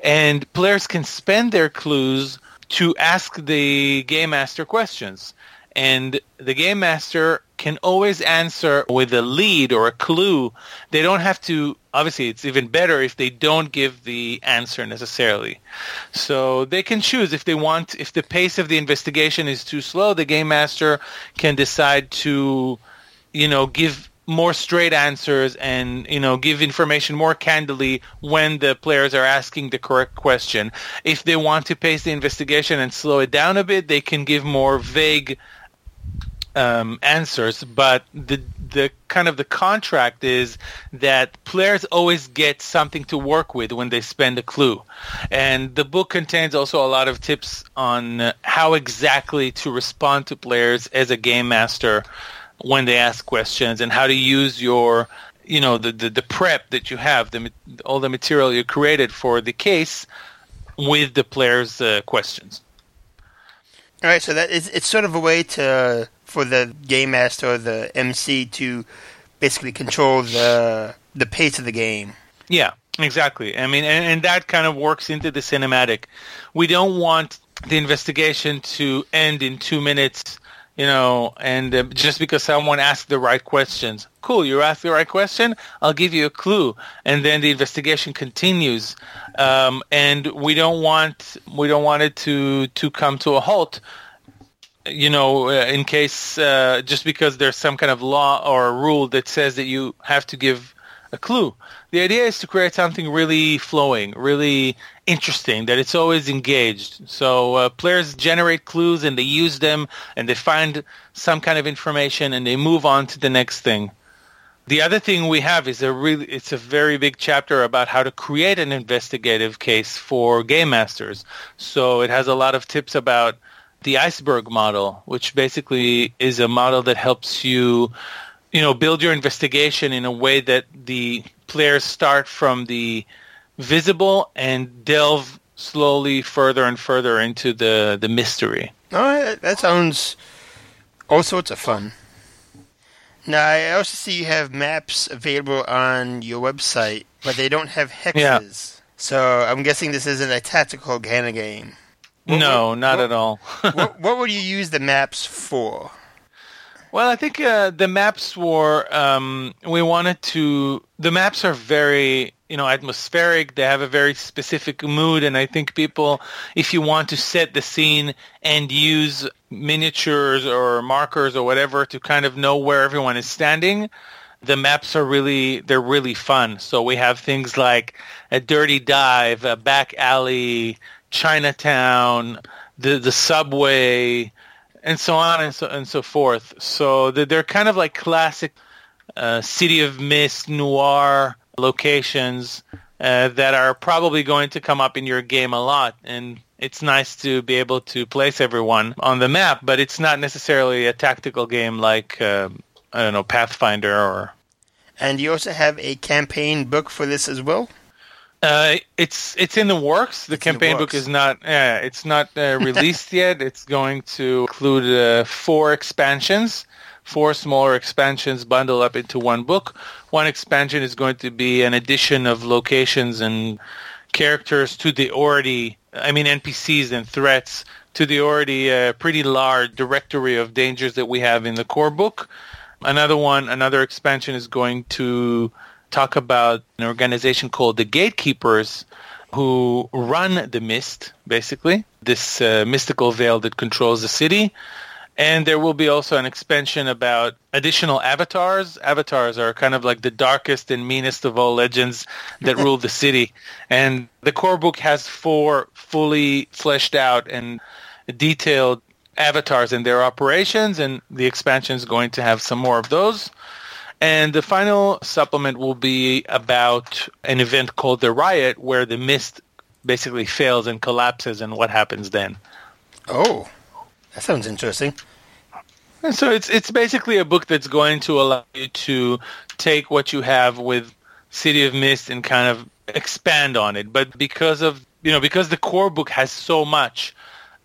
and players can spend their clues to ask the game master questions. And the game master can always answer with a lead or a clue. They don't have to, obviously, it's even better if they don't give the answer necessarily. So they can choose if they want, if the pace of the investigation is too slow, the game master can decide to, you know, give more straight answers and you know give information more candidly when the players are asking the correct question. If they want to pace the investigation and slow it down a bit they can give more vague um, answers. But the the kind of the contract is that players always get something to work with when they spend a clue. And the book contains also a lot of tips on how exactly to respond to players as a game master when they ask questions and how to use your you know the, the, the prep that you have the all the material you created for the case with the players uh, questions. All right, so that is it's sort of a way to for the game master or the MC to basically control the the pace of the game. yeah exactly. I mean and, and that kind of works into the cinematic. We don't want the investigation to end in two minutes you know, and uh, just because someone asked the right questions, cool, you asked the right question, I'll give you a clue, and then the investigation continues. Um, and we don't want we don't want it to to come to a halt. You know, uh, in case uh, just because there's some kind of law or rule that says that you have to give a clue. The idea is to create something really flowing, really interesting, that it's always engaged. So uh, players generate clues and they use them and they find some kind of information and they move on to the next thing. The other thing we have is a really it's a very big chapter about how to create an investigative case for game masters. So it has a lot of tips about the iceberg model, which basically is a model that helps you you know build your investigation in a way that the players start from the visible and delve slowly further and further into the the mystery. Right, that sounds all sorts of fun. Now, I also see you have maps available on your website, but they don't have hexes. Yeah. So I'm guessing this isn't a tactical kind of game. What no, would- not what- at all. what, what would you use the maps for? Well, I think uh, the maps were um, we wanted to. The maps are very you know atmospheric. They have a very specific mood, and I think people, if you want to set the scene and use miniatures or markers or whatever to kind of know where everyone is standing, the maps are really they're really fun. So we have things like a dirty dive, a back alley, Chinatown, the the subway and so on and so and so forth. So they're, kind of like classic uh, city of mist noir locations uh, that are probably going to come up in your game a lot, and it's nice to be able to place everyone on the map. But it's not necessarily a tactical game like uh, I don't know Pathfinder or. And you also have a campaign book for this as well. Uh, it's it's in the works. The It's in the campaign book is not uh, it's not uh, released yet. It's going to include uh, four expansions, four smaller expansions bundled up into one book. One expansion is going to be an addition of locations and characters to the already, I mean NPCs and threats to the already uh, pretty large directory of dangers that we have in the core book. Another one, another expansion is going to talk about an organization called the Gatekeepers who run the mist, basically, this uh, mystical veil that controls the city. And there will be also an expansion about additional avatars. Avatars are kind of like the darkest and meanest of all legends that rule the city. And the core book has four fully fleshed out and detailed avatars and their operations, and the expansion is going to have some more of those. And the final supplement will be about an event called the Riot, where the mist basically fails and collapses, and what happens then. Oh, that sounds interesting. And so it's it's basically a book that's going to allow you to take what you have with City of Mist and kind of expand on it. But because of you know because the core book has so much,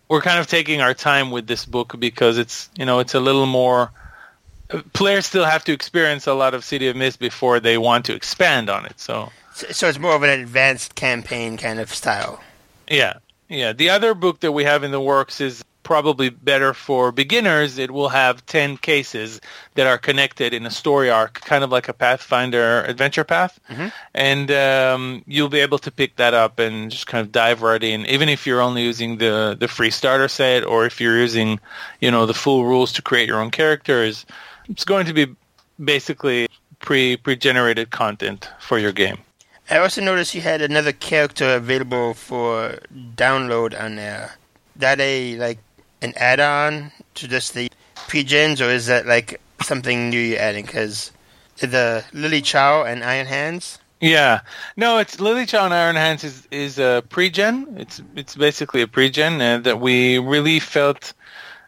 we're kind of taking our time with this book because it's you know it's a little more. Players still have to experience a lot of City of Mist before they want to expand on it. So So, so it's more of an advanced campaign kind of style. Yeah, yeah. The other book that we have in the works is probably better for beginners. It will have 10 cases that are connected in a story arc, kind of like a Pathfinder adventure path. And um, you'll be able to pick that up and just kind of dive right in, even if you're only using the, the free starter set or if you're using, you know, the full rules to create your own characters. It's going to be basically pre pre-generated content for your game. I also noticed you had another character available for download on there. That a like an add-on to just the pre-gens, or is that like something new you're adding? Because the Lily Chow and Iron Hands. Yeah, no, it's Lily Chow and Iron Hands is is a pre-gen. It's it's basically a pre-gen uh, that we really felt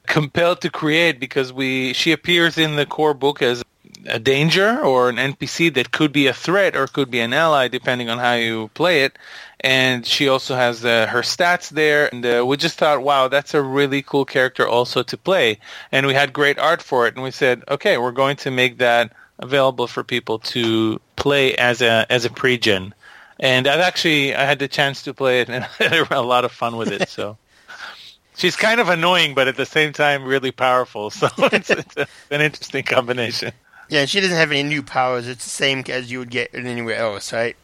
compelled to create because we she appears in the core book as a danger or an NPC that could be a threat or could be an ally depending on how you play it. And she also has uh, her stats there, and uh, we just thought, wow, that's a really cool character also to play. And we had great art for it, and we said, okay, we're going to make that available for people to play as a as a pre-gen. And I've actually I had the chance to play it, and I had a lot of fun with it. So she's kind of annoying, but at the same time really powerful. So it's, it's a, an interesting combination. Yeah, she doesn't have any new powers. It's the same as you would get anywhere else, right?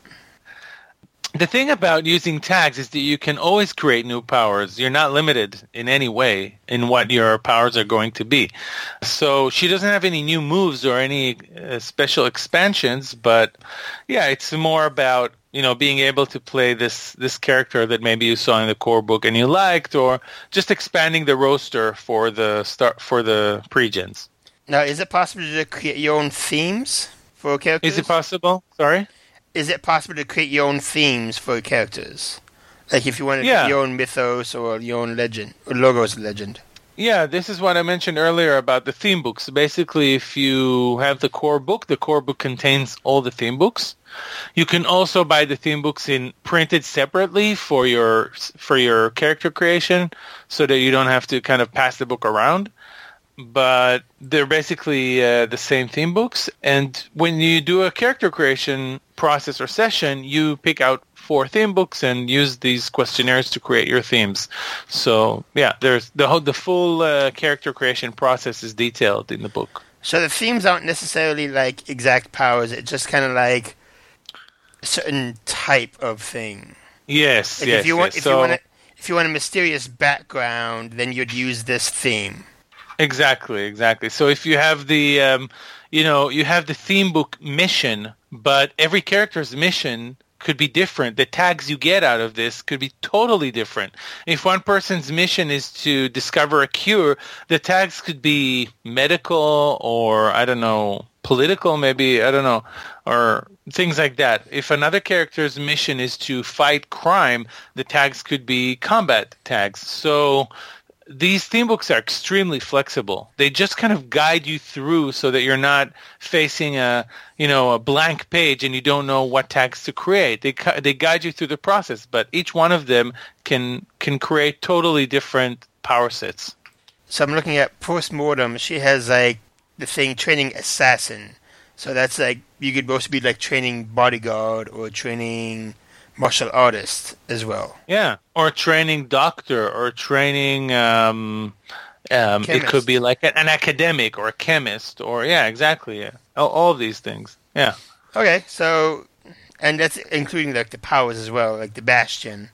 The thing about using tags is that you can always create new powers. You're not limited in any way in what your powers are going to be. So she doesn't have any new moves or any uh, special expansions, but yeah, it's more about you know being able to play this this character that maybe you saw in the core book and you liked, or just expanding the roster for the start for the pre-gens. Now, is it possible to create your own themes for characters? Is it possible? Sorry. Is it possible to create your own themes for characters? Like if you wanted to Yeah. create your own mythos or your own legend, or logos legend. Yeah, this is what I mentioned earlier about the theme books. Basically, if you have the core book, the core book contains all the theme books. You can also buy the theme books in printed separately for your for your character creation, so that you don't have to kind of pass the book around. But they're basically uh, the same theme books. And when you do a character creation process or session, you pick out four theme books and use these questionnaires to create your themes. So yeah, there's the whole the full uh, character creation process is detailed in the book. So the themes aren't necessarily like exact powers. It's just kind of like a certain type of thing. Yes, Like yes. if you want, yes. if so, you want, a, if you want a mysterious background, then you'd use this theme. Exactly, exactly. So if you have the, um, you know, you have the theme book mission, but every character's mission could be different. The tags you get out of this could be totally different. If one person's mission is to discover a cure, the tags could be medical or I don't know, political maybe, I don't know, or things like that. If another character's mission is to fight crime, the tags could be combat tags. So these theme books are extremely flexible. They just kind of guide you through so that you're not facing a, you know, a blank page and you don't know what tags to create. They they guide you through the process, but each one of them can can create totally different power sets. So I'm looking at postmortem. She has like the thing training assassin. So that's like you could both be like training bodyguard or training martial artist as well. Yeah, or training doctor or training um um, it could be like an, an academic or a chemist or yeah, exactly. Yeah, all, all of these things. Yeah. Okay, so and that's including like the powers as well, like the bastion.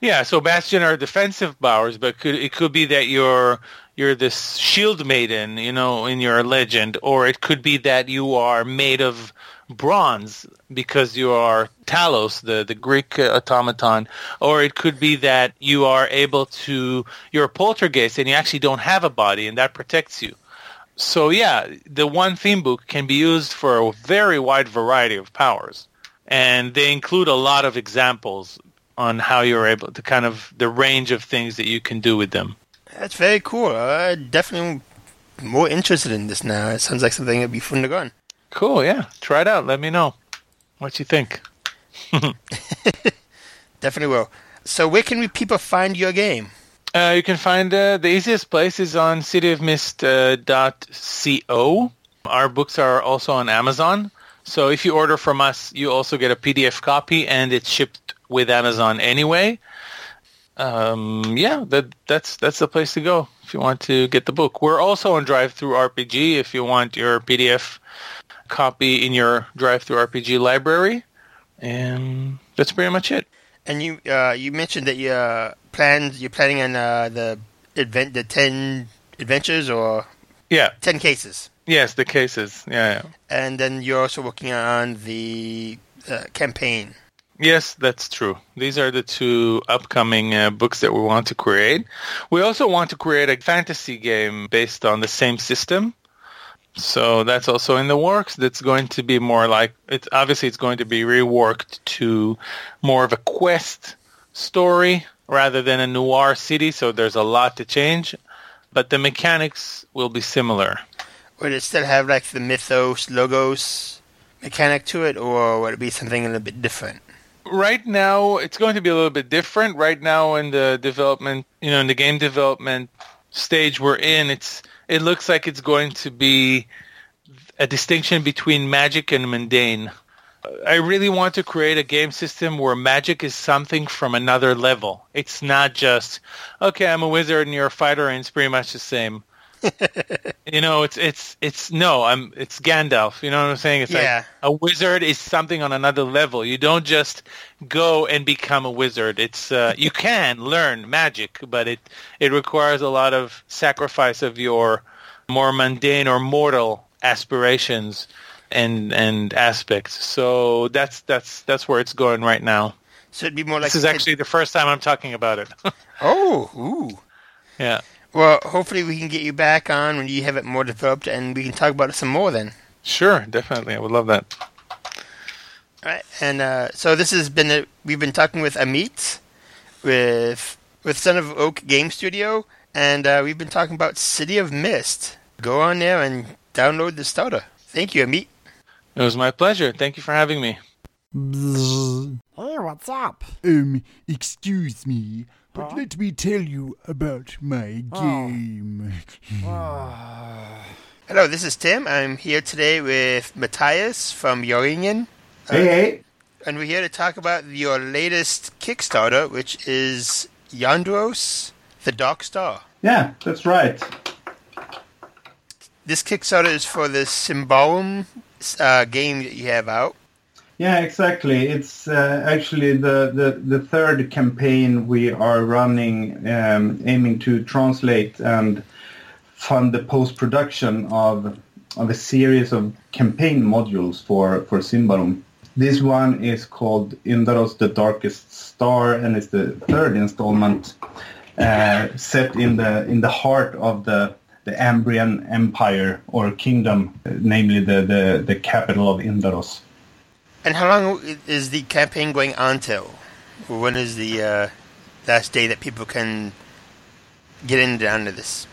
Yeah, so Bastion are defensive powers, but could, it could be that you're you're this shield maiden, you know, in your legend, or it could be that you are made of bronze because you are Talos, the, the Greek automaton, or it could be that you are able to, you're a poltergeist and you actually don't have a body and that protects you. So yeah, the one theme book can be used for a very wide variety of powers. And they include a lot of examples on how you're able to kind of the range of things that you can do with them. That's very cool. I definitely more interested in this now. It sounds like something that'd be fun to go on. Cool, yeah. Try it out. Let me know what you think. Definitely will. So where can we people find your game? Uh, you can find uh, the easiest place is on cityofmist.co. Uh, Our books are also on Amazon. So if you order from us, you also get a PDF copy, and it's shipped with Amazon anyway. Um, yeah, that that's that's the place to go if you want to get the book. We're also on DriveThruRPG if you want your PDF copy in your Drive Through RPG library, and that's pretty much it. And you uh, you mentioned that you uh, planned you're planning on uh, the event the ten adventures or Yeah, ten cases, yes, the cases. Yeah, yeah. and then you're also working on the uh, campaign. Yes, that's true. These are the two upcoming uh, books that we want to create. We also want to create a fantasy game based on the same system. So that's also in the works. That's going to be more like it's obviously it's going to be reworked to more of a quest story rather than a noir city. So there's a lot to change, but the mechanics will be similar. Would it still have like the mythos logos mechanic to it, or would it be something a little bit different? right now it's going to be a little bit different right now in the development you know in the game development stage we're in it's it looks like it's going to be a distinction between magic and mundane. I really want to create a game system where magic is something from another level. It's not just okay i'm a wizard and you're a fighter and it's pretty much the same you know, it's it's it's no, I'm it's Gandalf. You know what I'm saying? It's Yeah. like a wizard is something on another level. You don't just go and become a wizard. It's uh, you can learn magic, but it it requires a lot of sacrifice of your more mundane or mortal aspirations and and aspects. So that's that's that's where it's going right now. So it'd be more like This is actually the first time I'm talking about it. oh, ooh. yeah. Well, hopefully we can get you back on when you have it more developed, and we can talk about it some more then. Sure, definitely. I would love that. All right, and uh, so this has been a, we've been talking with Amit, with with Son of Oak Game Studio, and uh, we've been talking about City of Mist. Go on there and download the starter. Thank you, Amit. It was my pleasure. Thank you for having me. Hey, what's up? Um, excuse me, but let me tell you about my game. Hello, this is Tim. I'm here today with Matthias from Järnringen. Hey, hey. And we're here to talk about your latest Kickstarter, which is Yndaros, the Dark Star. Yeah, that's right. This Kickstarter is for the Symbaroum uh, game that you have out. Yeah, exactly. It's uh, actually the, the, the third campaign we are running, um, aiming to translate and fund the post-production of of a series of campaign modules for for Symbaroum. This one is called Yndaros: The Darkest Star, and it's the third installment uh, set in the in the heart of the the Ambrian Empire or kingdom, namely the, the, the capital of Yndaros. And how long is the campaign going on till? When is the uh, last day that people can get in down to this?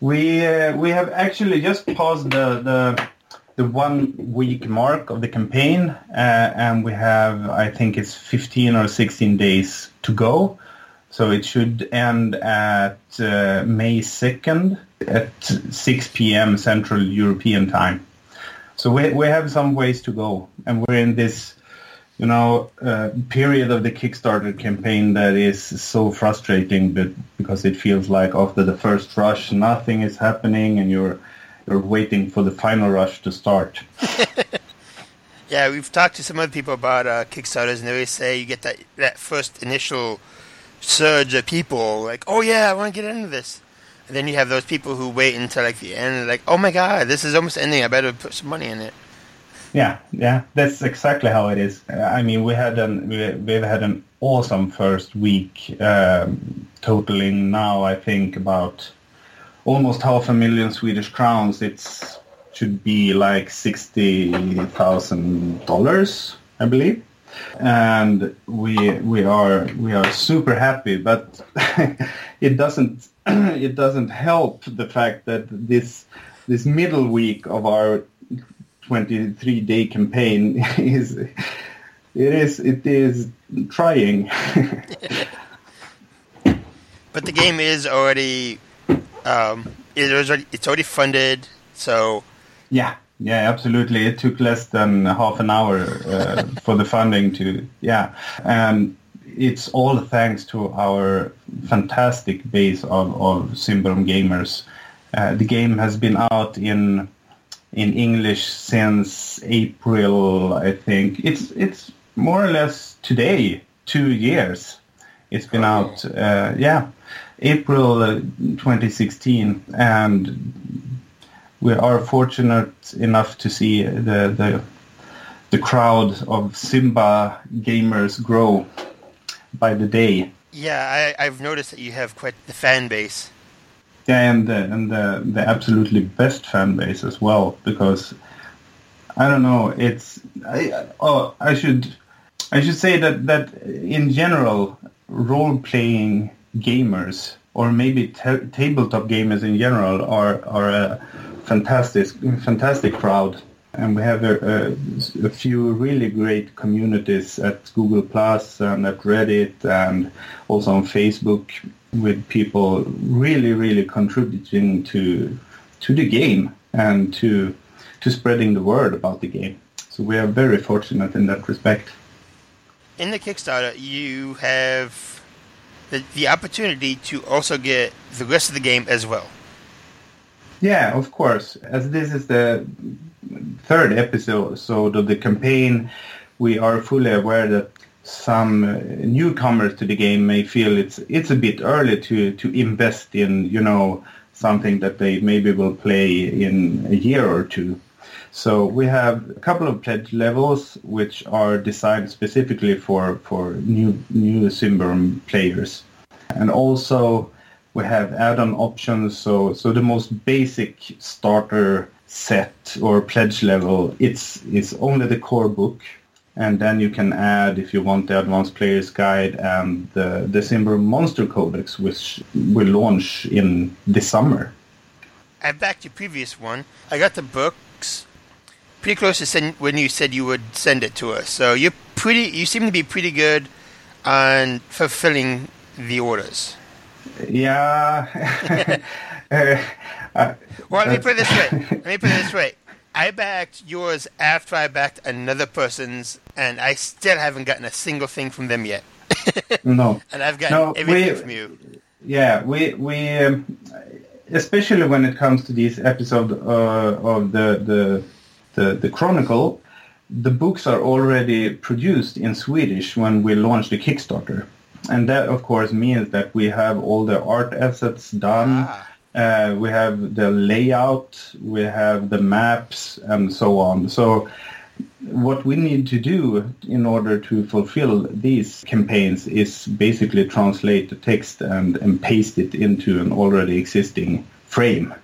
We uh, we have actually just passed the the, the one week mark of the campaign, uh, and we have I think it's 15 or 16 days to go. So it should end at uh, May 2nd at 6 p.m. Central European time. So we we have some ways to go, and we're in this you know, uh, period of the Kickstarter campaign that is so frustrating, but because it feels like after the first rush, nothing is happening, and you're you're waiting for the final rush to start. Yeah, we've talked to some other people about uh, Kickstarters, and they always say you get that, that first initial surge of people, like, oh yeah, I want to get into this. And then you have those people who wait until like the end, like, oh my god, this is almost ending. I better put some money in it. Yeah, yeah, that's exactly how it is. I mean, we had an we, we've had an awesome first week, um, totaling now I think about almost half a million Swedish crowns. It should be like sixty thousand dollars, I believe, and we we are we are super happy. But it doesn't it doesn't help the fact that this this middle week of our 23 day campaign is it is it is trying But the game is already um, it was already, it's already funded, so yeah yeah absolutely it took less than half an hour uh, for the funding to yeah and it's all thanks to our fantastic base of, of Symbaroum gamers uh, the game has been out in in English since April, I think. It's it's more or less today, two years. It's been out, uh, yeah, April uh, 2016, and we are fortunate enough to see the the the crowd of Simba gamers grow by the day. yeah, I, I've noticed that you have quite the fan base. Yeah, and the, and the, the absolutely best fan base as well because I don't know. It's I, oh I should I should say that that in general role playing gamers or maybe ta tabletop gamers in general are are a fantastic fantastic crowd. And we have a, a, a few really great communities at Google Plus and at Reddit and also on Facebook with people really, really contributing to to the game and to to spreading the word about the game. So we are very fortunate in that respect. In the Kickstarter, you have the, the opportunity to also get the rest of the game as well. Yeah, of course. As this is the third episode so of the campaign, we are fully aware that some uh, newcomers to the game may feel it's it's a bit early to to invest in you know something that they maybe will play in a year or two. So we have a couple of pledge levels which are designed specifically for for new new Symbaroum players, and also we have add-on options. So so the most basic starter set or pledge level it's is only the core book and then you can add if you want the advanced player's guide and the the Symbaroum monster codex which will launch in this summer I backed your previous one. I got the books pretty close to send when you said you would send it to us. So you're pretty. You seem to be pretty good on fulfilling the orders. Yeah uh, uh, Well, let me put it this way. Let me put it this way. I backed yours after I backed another person's, and I still haven't gotten a single thing from them yet. no And I've gotten No, everything we- from you. Yeah, we we um, especially when it comes to these episodes uh, of the, the the the Chronicle, the books are already produced in Swedish when we launched the Kickstarter, and that of course means that we have all the art assets done. Ah. Uh, we have the layout, we have the maps, and so on. So what we need to do in order to fulfill these campaigns is basically translate the text and, and paste it into an already existing frame.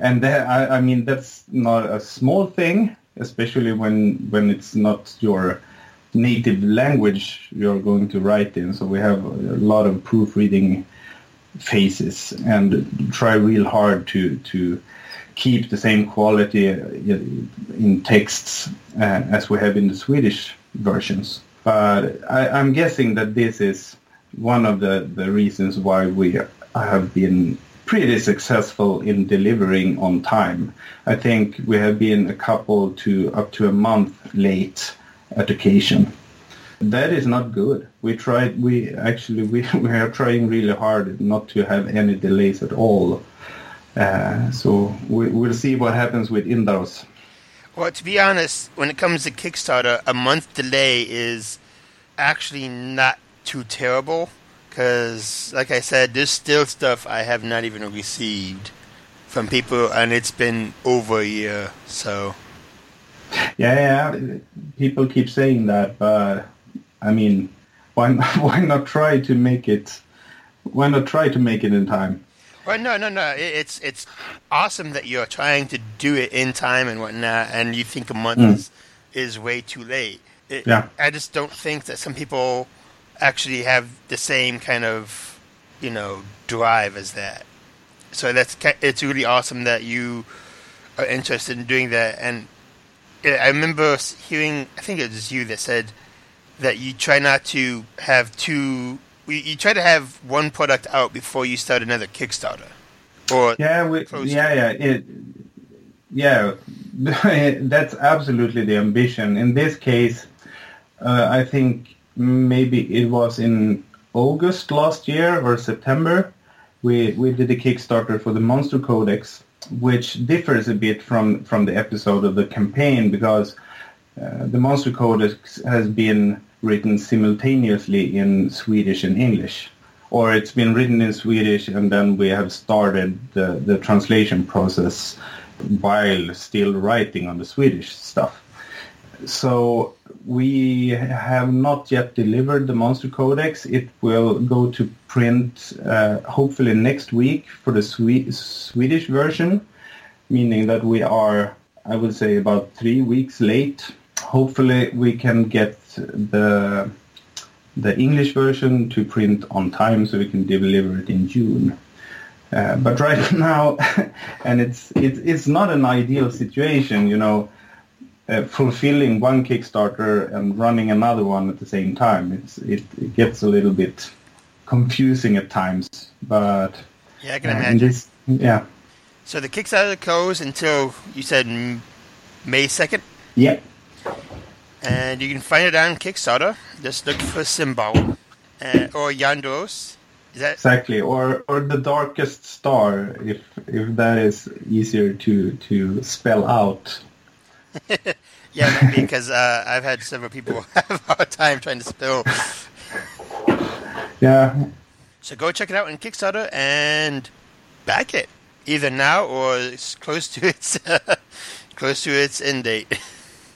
And that, I, I mean, that's not a small thing, especially when, when it's not your native language you're going to write in. So we have a lot of proofreading phases and try real hard to, to keep the same quality uh, in texts uh, as we have in the Swedish versions. But I, I'm guessing that this is one of the, the reasons why we have been pretty successful in delivering on time. I think we have been a couple to up to a month late at occasion. That is not good. We tried. We actually we, we are trying really hard not to have any delays at all. Uh, so we, we'll see what happens with Yndaros. Well, to be honest, when it comes to Kickstarter, a month delay is actually not too terrible because, like I said, there's still stuff I have not even received from people, and it's been over a year. So Yeah, yeah. People keep saying that, but I mean, why why not try to make it? Why not try to make it in time? Well, no, no, no. It, it's it's awesome that you're trying to do it in time and whatnot, and you think a month Mm. is, is way too late. It, Yeah. I just don't think that some people actually have the same kind of, you know, drive as that. So that's it's really awesome that you are interested in doing that. And I I remember hearing, I think it was you that said that you try not to have two. You, you try to have one product out before you start another Kickstarter. Or Yeah, we, yeah, yeah, it, yeah. That's absolutely the ambition. In this case, uh, I think maybe it was in August last year or September. We we did a Kickstarter for the Monster Codex, which differs a bit from from the episode of the campaign because uh, the Monster Codex has been written simultaneously in Swedish and English, or it's been written in Swedish and then we have started the, the translation process while still writing on the Swedish stuff. So we have not yet delivered the Monster Codex. It will go to print uh, hopefully next week for the Swe- Swedish version, meaning that we are, I would say, about three weeks late. Hopefully we can get the the English version to print on time so we can deliver it in June. Uh, but right now, and it's it's it's not an ideal situation, you know, uh, fulfilling one Kickstarter and running another one at the same time. It's it, it gets a little bit confusing at times, but yeah, I can uh, in imagine. this, yeah, So the Kickstarter goes until you said May second, yeah, and you can find it on Kickstarter. Just look for Symbol uh, or Yndaros. Is that exactly. Or or the darkest star, if if that is easier to to spell out. yeah? Maybe because uh, I've had several people have a hard time trying to spell. Yeah, So go check it out on Kickstarter and back it either now or it's close to its close to its end date.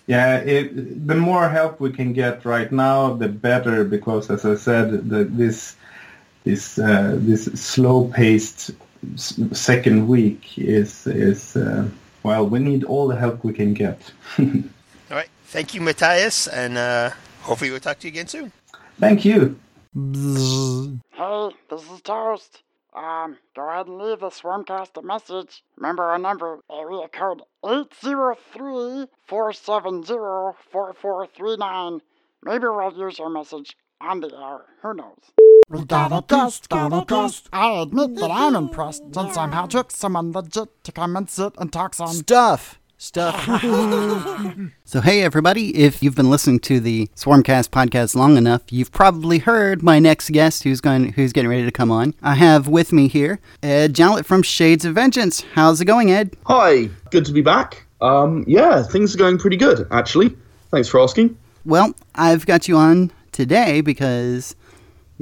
Yeah, it, the more help we can get right now, the better. Because, as I said, the, this this uh, this slow-paced second week is is uh, well, we need all the help we can get. All right, thank you, Matthias, and uh, hopefully we'll talk to you again soon. Thank you. Hey, this is Toast. Um, go ahead and leave the Swarmcast a message. Remember our number, area code 803-470-4439. Maybe we'll use your message on the air. Who knows? We got a guest, got a guest. I admit that I'm impressed since I'm had tricked someone legit to come and sit and talk some Stuff. Stuff. so, hey, everybody. If you've been listening to the Swarmcast podcast long enough, you've probably heard my next guest who's going, who's getting ready to come on. I have with me here Ed Jowett from Shades of Vengeance. How's it going, Ed? Hi, good to be back. Um, yeah, things are going pretty good, actually. Thanks for asking. Well, I've got you on today because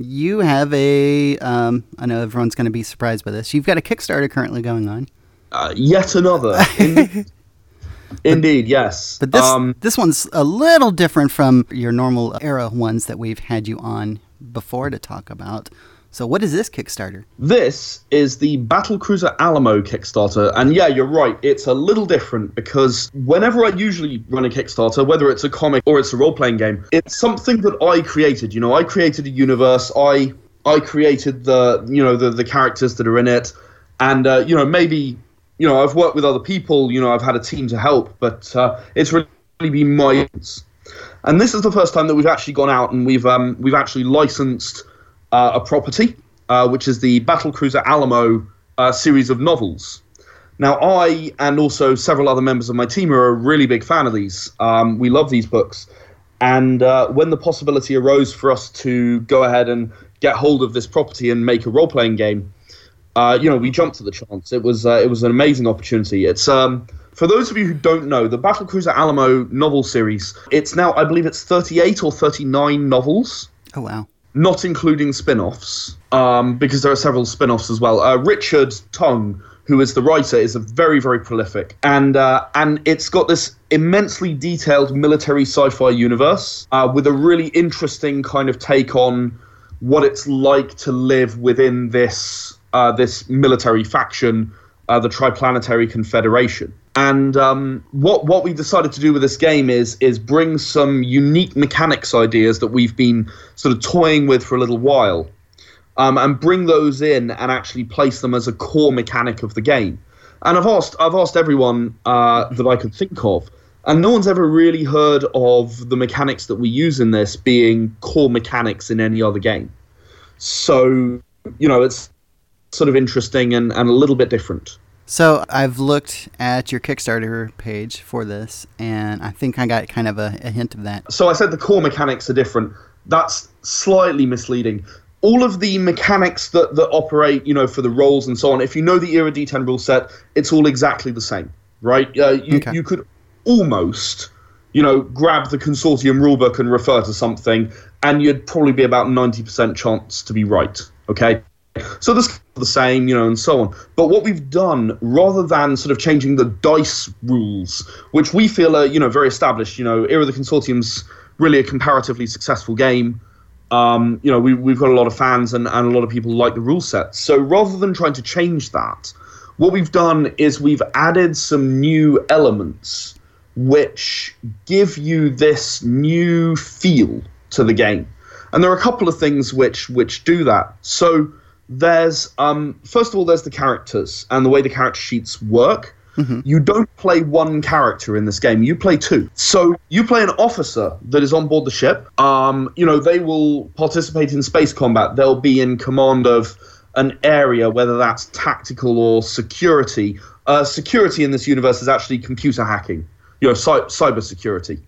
you have a. Um, I know everyone's going to be surprised by this. You've got a Kickstarter currently going on. Uh, yet another. In- Indeed, yes. But this um, this one's a little different from your normal era ones that we've had you on before to talk about. So what is this Kickstarter? This is the Battlecruiser Alamo Kickstarter, and yeah, you're right. It's a little different because whenever I usually run a Kickstarter, whether it's a comic or it's a role-playing game, it's something that I created. You know, I created a universe. I I created the you know the the characters that are in it, and uh, you know maybe you know I've worked with other people. You know, I've had a team to help, but uh, it's really been my and this is the first time that we've actually gone out and we've um, we've actually licensed uh, a property, uh, which is the Battlecruiser Alamo uh, series of novels. Now, I and also several other members of my team are a really big fan of these. Um, we love these books, and uh, when the possibility arose for us to go ahead and get hold of this property and make a role-playing game, uh, you know, we jumped at the chance. It was it was an amazing opportunity. It's um, for those of you who don't know, the Battlecruiser Alamo novel series. It's now, I believe, it's 38 or 39 novels. Oh wow! Not including spin-offs, um, because there are several spin-offs as well. Uh, Richard Tongue, who is the writer, is a very very prolific, and uh, and it's got this immensely detailed military sci-fi universe uh, with a really interesting kind of take on what it's like to live within this uh, this military faction, uh, the Triplanetary Confederation. And um, what what we decided to do with this game is is bring some unique mechanics ideas that we've been sort of toying with for a little while, um, and bring those in and actually place them as a core mechanic of the game. And I've asked I've asked everyone uh, that I could think of, and no one's ever really heard of the mechanics that we use in this being core mechanics in any other game. So you know it's sort of interesting and, and a little bit different. So I've looked at your Kickstarter page for this, and I think I got kind of a, a hint of that. So I said the core mechanics are different. That's slightly misleading. All of the mechanics that, that operate, you know, for the rolls and so on, if you know the Era D10 rule set, it's all exactly the same, right? Uh, you, Okay. you could almost, you know, grab the consortium rulebook and refer to something, and you'd probably be about 90% chance to be right, okay? So this is the same, you know, and so on. But what we've done, rather than sort of changing the dice rules, which we feel are, you know, very established, you know, Era of the Consortium's really a comparatively successful game. Um, you know, we, we've got a lot of fans and, and a lot of people like the rule set. So rather than trying to change that, what we've done is we've added some new elements which give you this new feel to the game. And there are a couple of things which which do that. So there's um, first of all there's the characters and the way the character sheets work. You don't play one character in this game. You play two. So you play an officer that is on board the ship. Um, you know they will participate in space combat. They'll be in command of an area, whether that's tactical or security. Uh, security in this universe is actually computer hacking. You know, cy- cyber security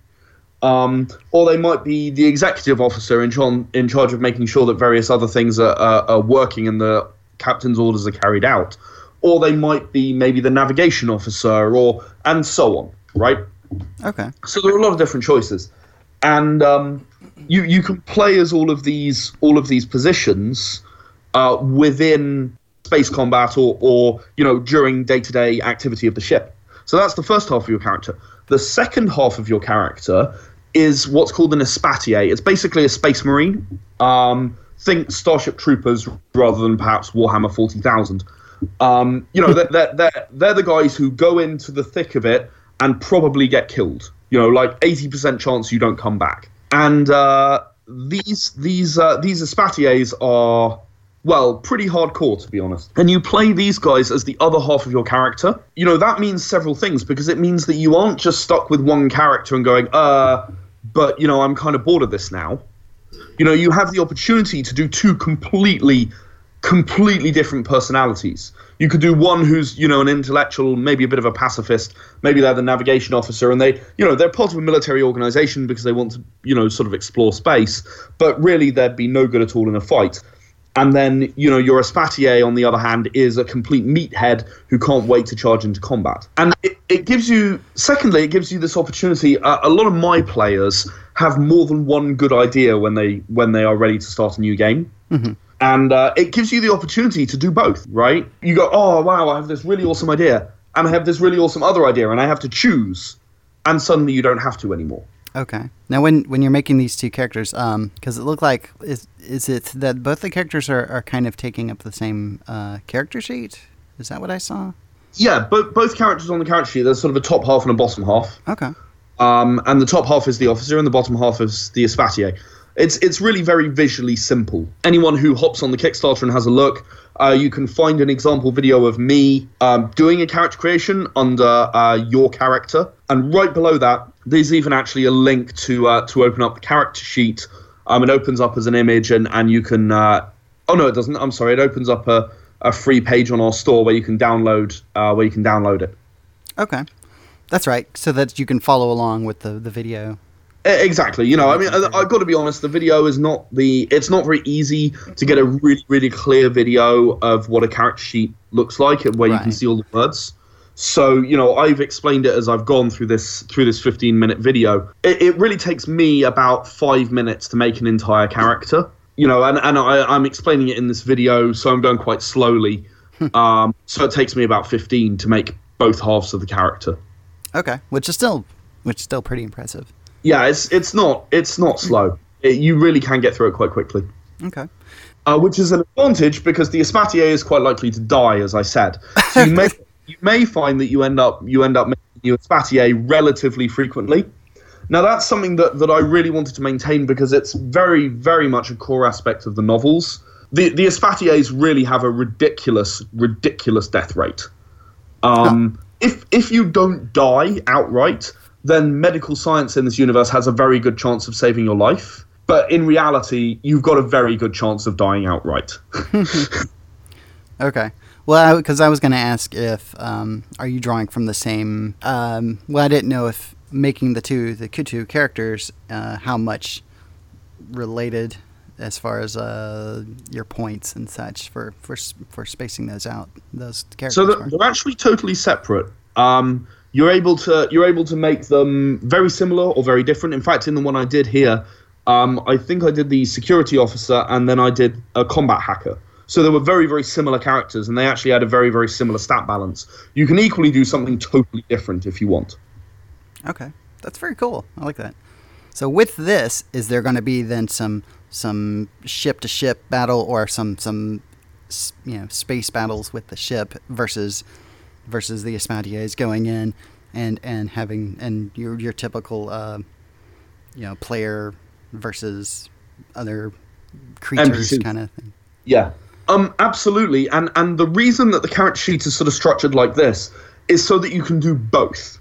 um, or they might be the executive officer in, chon- in charge of making sure that various other things are, are, are working and the captain's orders are carried out, or they might be maybe the navigation officer, or and so on, right? Okay. So there are a lot of different choices, and um, you you can play as all of these all of these positions uh, within space combat or or you know during day to day activity of the ship. So that's the first half of your character. The second half of your character is what's called an espatier. It's basically a space marine. Um, think Starship Troopers rather than perhaps Warhammer Forty Thousand. Um, you know, they're, they're, they're, they're the guys who go into the thick of it and probably get killed. You know, like eighty percent chance you don't come back. And uh, these these uh, these espatiers are well, pretty hardcore to be honest. And you play these guys as the other half of your character. You know, that means several things because it means that you aren't just stuck with one character and going, uh, but you know, I'm kind of bored of this now. You know, you have the opportunity to do two completely completely different personalities. You could do one who's, you know, an intellectual, maybe a bit of a pacifist, maybe they're the navigation officer and they, you know, they're part of a military organization because they want to, you know, sort of explore space, but really they'd be no good at all in a fight. And then, you know, your Espatier, on the other hand, is a complete meathead who can't wait to charge into combat. And it, it gives you, secondly, it gives you this opportunity. Uh, a lot of my players have more than one good idea when they when they are ready to start a new game. And uh, it gives you the opportunity to do both, right? You go, oh, wow, I have this really awesome idea. And I have this really awesome other idea, and I have to choose. And suddenly you don't have to anymore. Okay. Now, when when you're making these two characters, um, because it looked like is is it that both the characters are, are kind of taking up the same uh, character sheet? Is that what I saw? Yeah, but both characters on the character sheet, there's sort of a top half and a bottom half. Okay. Um, and the top half is the officer, and the bottom half is the Espatier. It's it's really very visually simple. Anyone who hops on the Kickstarter and has a look, uh, you can find an example video of me um, doing a character creation under uh, your character, and right below that, there's even actually a link to uh, to open up the character sheet. Um, it opens up as an image, and and you can. Uh, oh no, it doesn't. I'm sorry. It opens up a, a free page on our store where you can download uh, where you can download it. Okay. That's right. So that you can follow along with the the video. Exactly. You know, I mean, I, I've got to be honest. The video is not the. It's not very easy to get a really, really clear video of what a character sheet looks like, and where you can see all the words. So, you know, I've explained it as I've gone through this through this 15 minute video. It, it really takes me about five minutes to make an entire character. you know, and, and I, I'm explaining it in this video, so I'm going quite slowly. um, so it takes me about 15 to make both halves of the character. Okay, which is still which is still pretty impressive. Yeah, it's it's not it's not slow. It, you really can get through it quite quickly. Okay. uh, which is an advantage because the Espatier is quite likely to die, as I said. So you may you may find that you end up you end up making your Espatier relatively frequently. Now that's something that, that I really wanted to maintain because it's very very much a core aspect of the novels. The the Espatiers really have a ridiculous ridiculous death rate. Um, If if you don't die outright, then medical science in this universe has a very good chance of saving your life. But in reality, you've got a very good chance of dying outright. Okay. Well, because I, was going to ask if um, are you drawing from the same? Um, well, I didn't know if making the two the two characters uh, how much related as far as uh, your points and such for for for spacing those out those characters. So they're, they're actually totally separate. Um, you're able to you're able to make them very similar or very different. In fact, in the one I did here, um, I think I did the security officer and then I did a combat hacker. So they were very very similar characters, and they actually had a very very similar stat balance. You can equally do something totally different if you want. Okay, that's very cool. I like that. So with this, is there going to be then some some ship to ship battle or some some you know space battles with the ship versus versus the Espatiers going in and and having and your your typical uh, you know player versus other creatures kind of thing. Yeah. Um, absolutely. And and the reason that the character sheet is sort of structured like this is so that you can do both.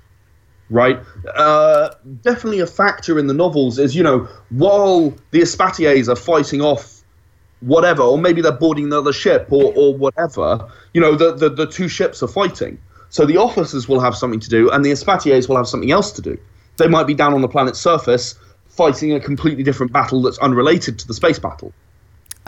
Right? Uh, definitely a factor in the novels is, you know, while the Espatiers are fighting off whatever, or maybe they're boarding another ship or, or whatever, you know, the, the, the two ships are fighting. So the officers will have something to do, and the Espatiers will have something else to do. They might be down on the planet's surface fighting a completely different battle that's unrelated to the space battle.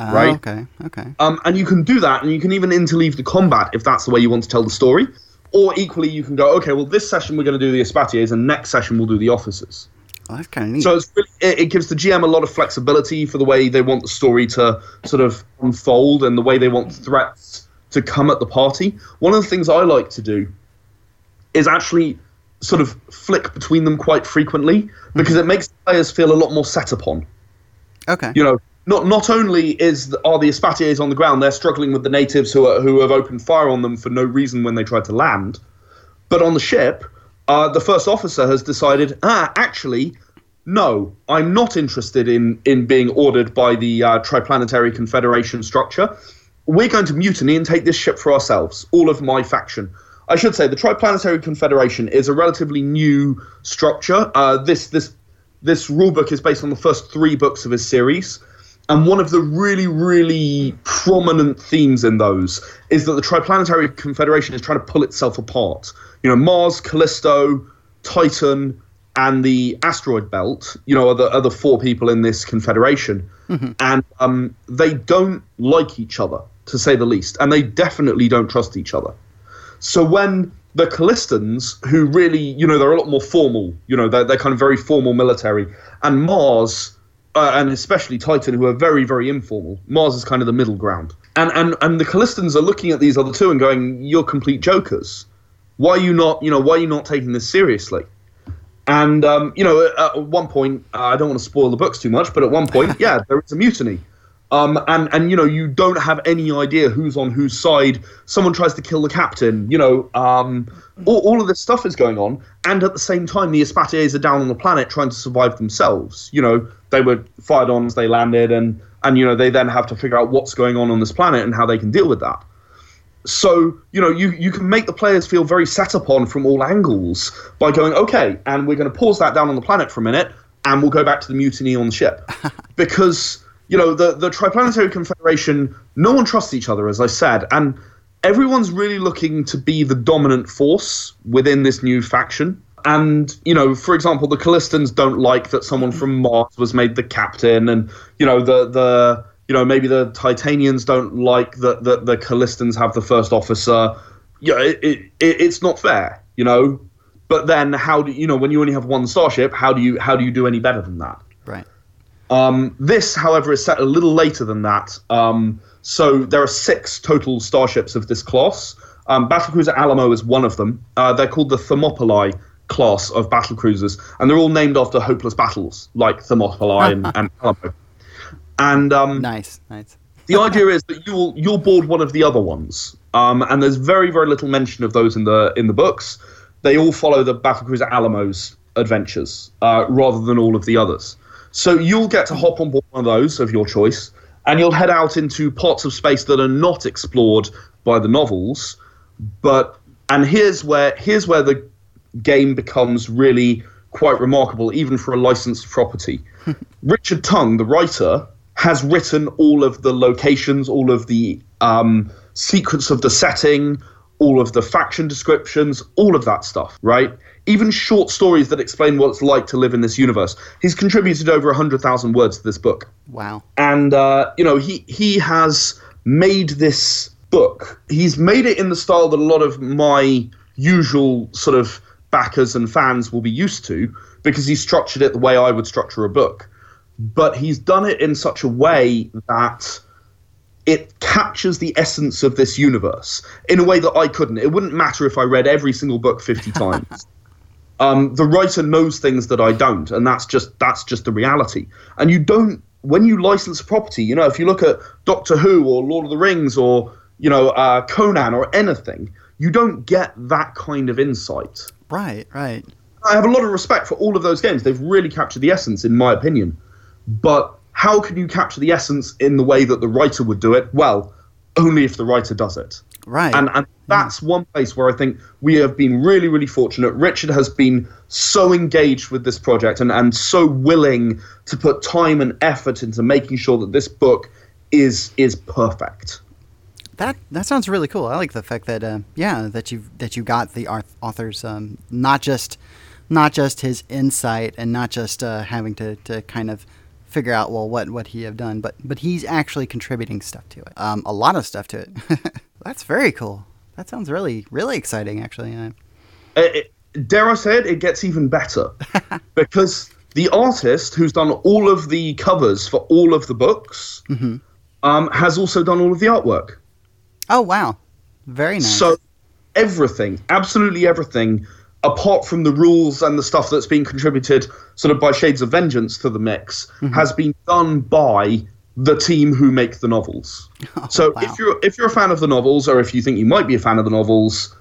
Oh, Right. Okay. Okay. Um, and you can do that, and you can even interleave the combat if that's the way you want to tell the story. Or equally, you can go, okay, well, this session we're going to do the Espatiers, and next session we'll do the officers. Well, that's kind of neat. So it's really, it, it gives the GM a lot of flexibility for the way they want the story to sort of unfold and the way they want threats to come at the party. One of the things I like to do is actually sort of flick between them quite frequently because it makes players feel a lot more set upon okay. you know, not not only is the, are the Espatiers on the ground, they're struggling with the natives who are, who have opened fire on them for no reason when they tried to land, but on the ship, uh, the first officer has decided, ah, actually, no, I'm not interested in in being ordered by the uh, Triplanetary Confederation structure. We're going to mutiny and take this ship for ourselves, all of my faction. I should say the Triplanetary Confederation is a relatively new structure. Uh, this this this rulebook is based on the first three books of his series. And one of the really, really prominent themes in those is that the Triplanetary Confederation is trying to pull itself apart. You know, Mars, Callisto, Titan, and the asteroid belt, you know, are the, are the four people in this confederation. And um, they don't like each other, to say the least. And they definitely don't trust each other. So when the Callistans, who really, you know, they're a lot more formal, you know, they're, they're kind of very formal military, and Mars, uh, and especially Titan, who are very, very informal. Mars is kind of the middle ground. And, and, and the Callistans are looking at these other two and going, you're complete jokers. Why are you not, you know, why are you not taking this seriously? And, um, you know, at, at one point, uh, I don't want to spoil the books too much, but at one point, yeah, there is a mutiny. Um, and, and, you know, you don't have any idea who's on whose side. Someone tries to kill the captain, you know, um, all, all of this stuff is going on. And at the same time, the Espatiers are down on the planet trying to survive themselves. You know, they were fired on as they landed, and, and, you know, they then have to figure out what's going on on this planet and how they can deal with that. So, you know, you, you can make the players feel very set upon from all angles by going, okay, and we're going to pause that down on the planet for a minute, and we'll go back to the mutiny on the ship. because, you know, the, the Triplanetary Confederation, no one trusts each other, as I said, and everyone's really looking to be the dominant force within this new faction. And, you know, for example, the Callistans don't like that someone from Mars was made the captain, and, you know, the, the you know, maybe the Titanians don't like that the, the Callistans have the first officer. Yeah, it, it, it's not fair, you know. But then, how do you know when you only have one starship? How do you how do you do any better than that? Right. Um, this, however, is set a little later than that. Um, so there are six total starships of this class. Um, Battlecruiser Alamo is one of them. Uh, they're called the Thermopylae class of battlecruisers, and they're all named after hopeless battles like Thermopylae and, and Alamo. And um, Nice, nice. the idea is that you'll you'll board one of the other ones, um, and there's very very little mention of those in the in the books. They all follow the battlecruiser Alamo's adventures uh, rather than all of the others. So you'll get to hop on board one of those of your choice, and you'll head out into parts of space that are not explored by the novels. But and here's where here's where the game becomes really quite remarkable, even for a licensed property. Richard Tongue, the writer, has written all of the locations, all of the um, secrets of the setting, all of the faction descriptions, all of that stuff, right? Even short stories that explain what it's like to live in this universe. He's contributed over 100,000 words to this book Wow. and uh, you know he he has made this book. He's made it in the style that a lot of my usual sort of backers and fans will be used to, because he structured it the way I would structure a book. But he's done it in such a way that it captures the essence of this universe in a way that I couldn't. It wouldn't matter if I read every single book 50 times. Um, the writer knows things that I don't, and that's just that's just the reality. And you don't when you license a property. You know, if you look at Doctor Who or Lord of the Rings or you know uh, Conan or anything, you don't get that kind of insight. Right, right. I have a lot of respect for all of those games. They've really captured the essence, in my opinion. But how can you capture the essence in the way that the writer would do it? Well, only if the writer does it. Right. And, and that's one place where I think we have been really, really fortunate. Richard has been so engaged with this project and, and so willing to put time and effort into making sure that this book is is perfect. That that sounds really cool. I like the fact that uh, yeah that you that you got the author's um, not just not just his insight and not just uh, having to, to kind of figure out well what what he have done, but but he's actually contributing stuff to it. Um, a lot of stuff to it. That's very cool. That sounds really really exciting. Actually, uh, it, it- dare I say it, it gets even better because the artist who's done all of the covers for all of the books um, has also done all of the artwork. oh wow, very nice. So everything, absolutely everything, apart from the rules and the stuff that's been contributed sort of by Shades of Vengeance to the mix, has been done by the team who make the novels. so wow. if you're if you're a fan of the novels, or if you think you might be a fan of the novels,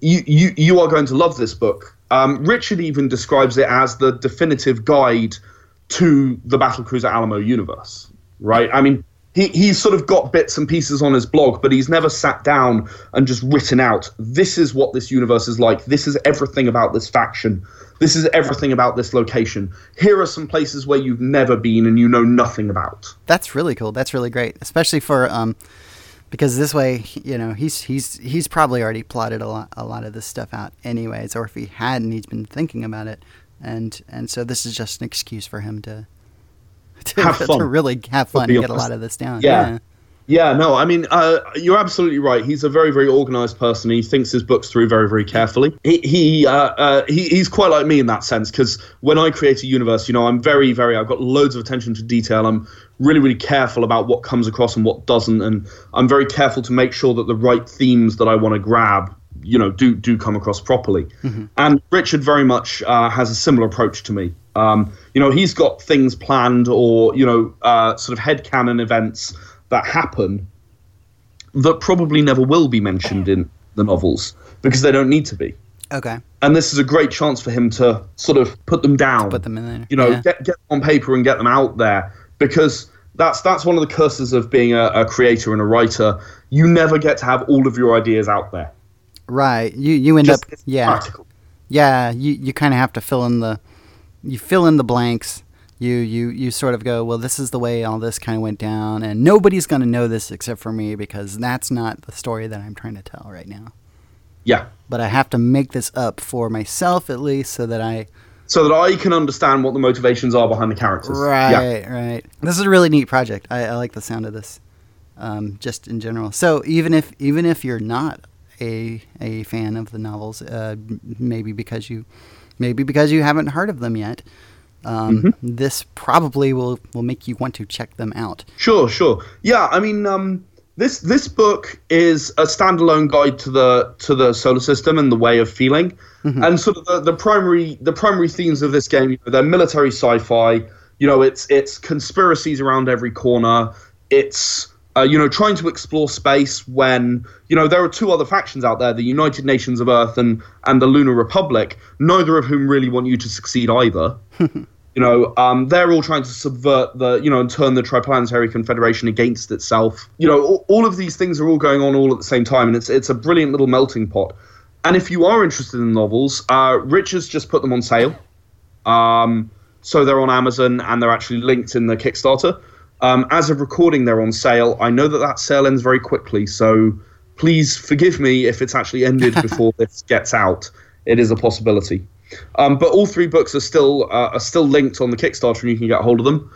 you you, you are going to love this book. Um, Richard even describes it as the definitive guide to the Battlecruiser Alamo universe. Right? I mean, he, he's sort of got bits and pieces on his blog, but he's never sat down and just written out, this is what this universe is like. This is everything about this faction. This is everything about this location. Here are some places where you've never been and you know nothing about. That's really cool. That's really great, especially for um, because this way, you know, he's he's he's probably already plotted a lot a lot of this stuff out, anyways. Or if he hadn't, he's been thinking about it, and and so this is just an excuse for him to to, Have to really have fun and get a lot of this down. Yeah. Yeah, no, I mean, uh, you're absolutely right. He's a very, very organized person. He thinks his books through very, very carefully. He, he, uh, uh, he he's quite like me in that sense because when I create a universe, you know, I'm very, very, I've got loads of attention to detail. I'm really, really careful about what comes across and what doesn't, and I'm very careful to make sure that the right themes that I want to grab, you know, do do come across properly. And Richard very much uh, has a similar approach to me. Um, you know, he's got things planned or you know, uh, sort of headcanon events that happen that probably never will be mentioned in the novels because they don't need to be. Okay. And this is a great chance for him to sort of put them down. Put them in there. you know, Yeah. get get them on paper and get them out there because that's that's one of the curses of being a, a creator and a writer. You never get to have all of your ideas out there. Right. You you end Just up yeah practical. yeah you you kind of have to fill in the you fill in the blanks. You you you sort of go well. This is the way all this kind of went down, and nobody's going to know this except for me because that's not the story that I'm trying to tell right now. Yeah. But I have to make this up for myself at least, so that I So that I can understand what the motivations are behind the characters. Right, Yeah. right. This is a really neat project. I, I like the sound of this, um, just in general. So even if even if you're not a a fan of the novels, uh, maybe because you maybe because you haven't heard of them yet, um, Mm-hmm. this probably will will make you want to check them out. Sure, sure. Yeah, I mean, um, this this book is a standalone guide to the to the solar system and the way of feeling, and sort of the, the primary the primary themes of this game. You know, they're military sci-fi. You know, it's it's conspiracies around every corner. It's uh, you know trying to explore space when you know there are two other factions out there: the United Nations of Earth and and the Lunar Republic. Neither of whom really want you to succeed either. you know, um, they're all trying to subvert the, you know, and turn the Triplanetary Confederation against itself. You know, all, all of these things are all going on all at the same time, and it's it's a brilliant little melting pot. And if you are interested in novels, uh, Rich has just put them on sale. Um, so they're on Amazon and they're actually linked in the Kickstarter. Um, as of recording, they're on sale. I know that that sale ends very quickly, so please forgive me if it's actually ended before this gets out. It is a possibility. Um, but all three books are still uh, are still linked on the Kickstarter, and you can get hold of them.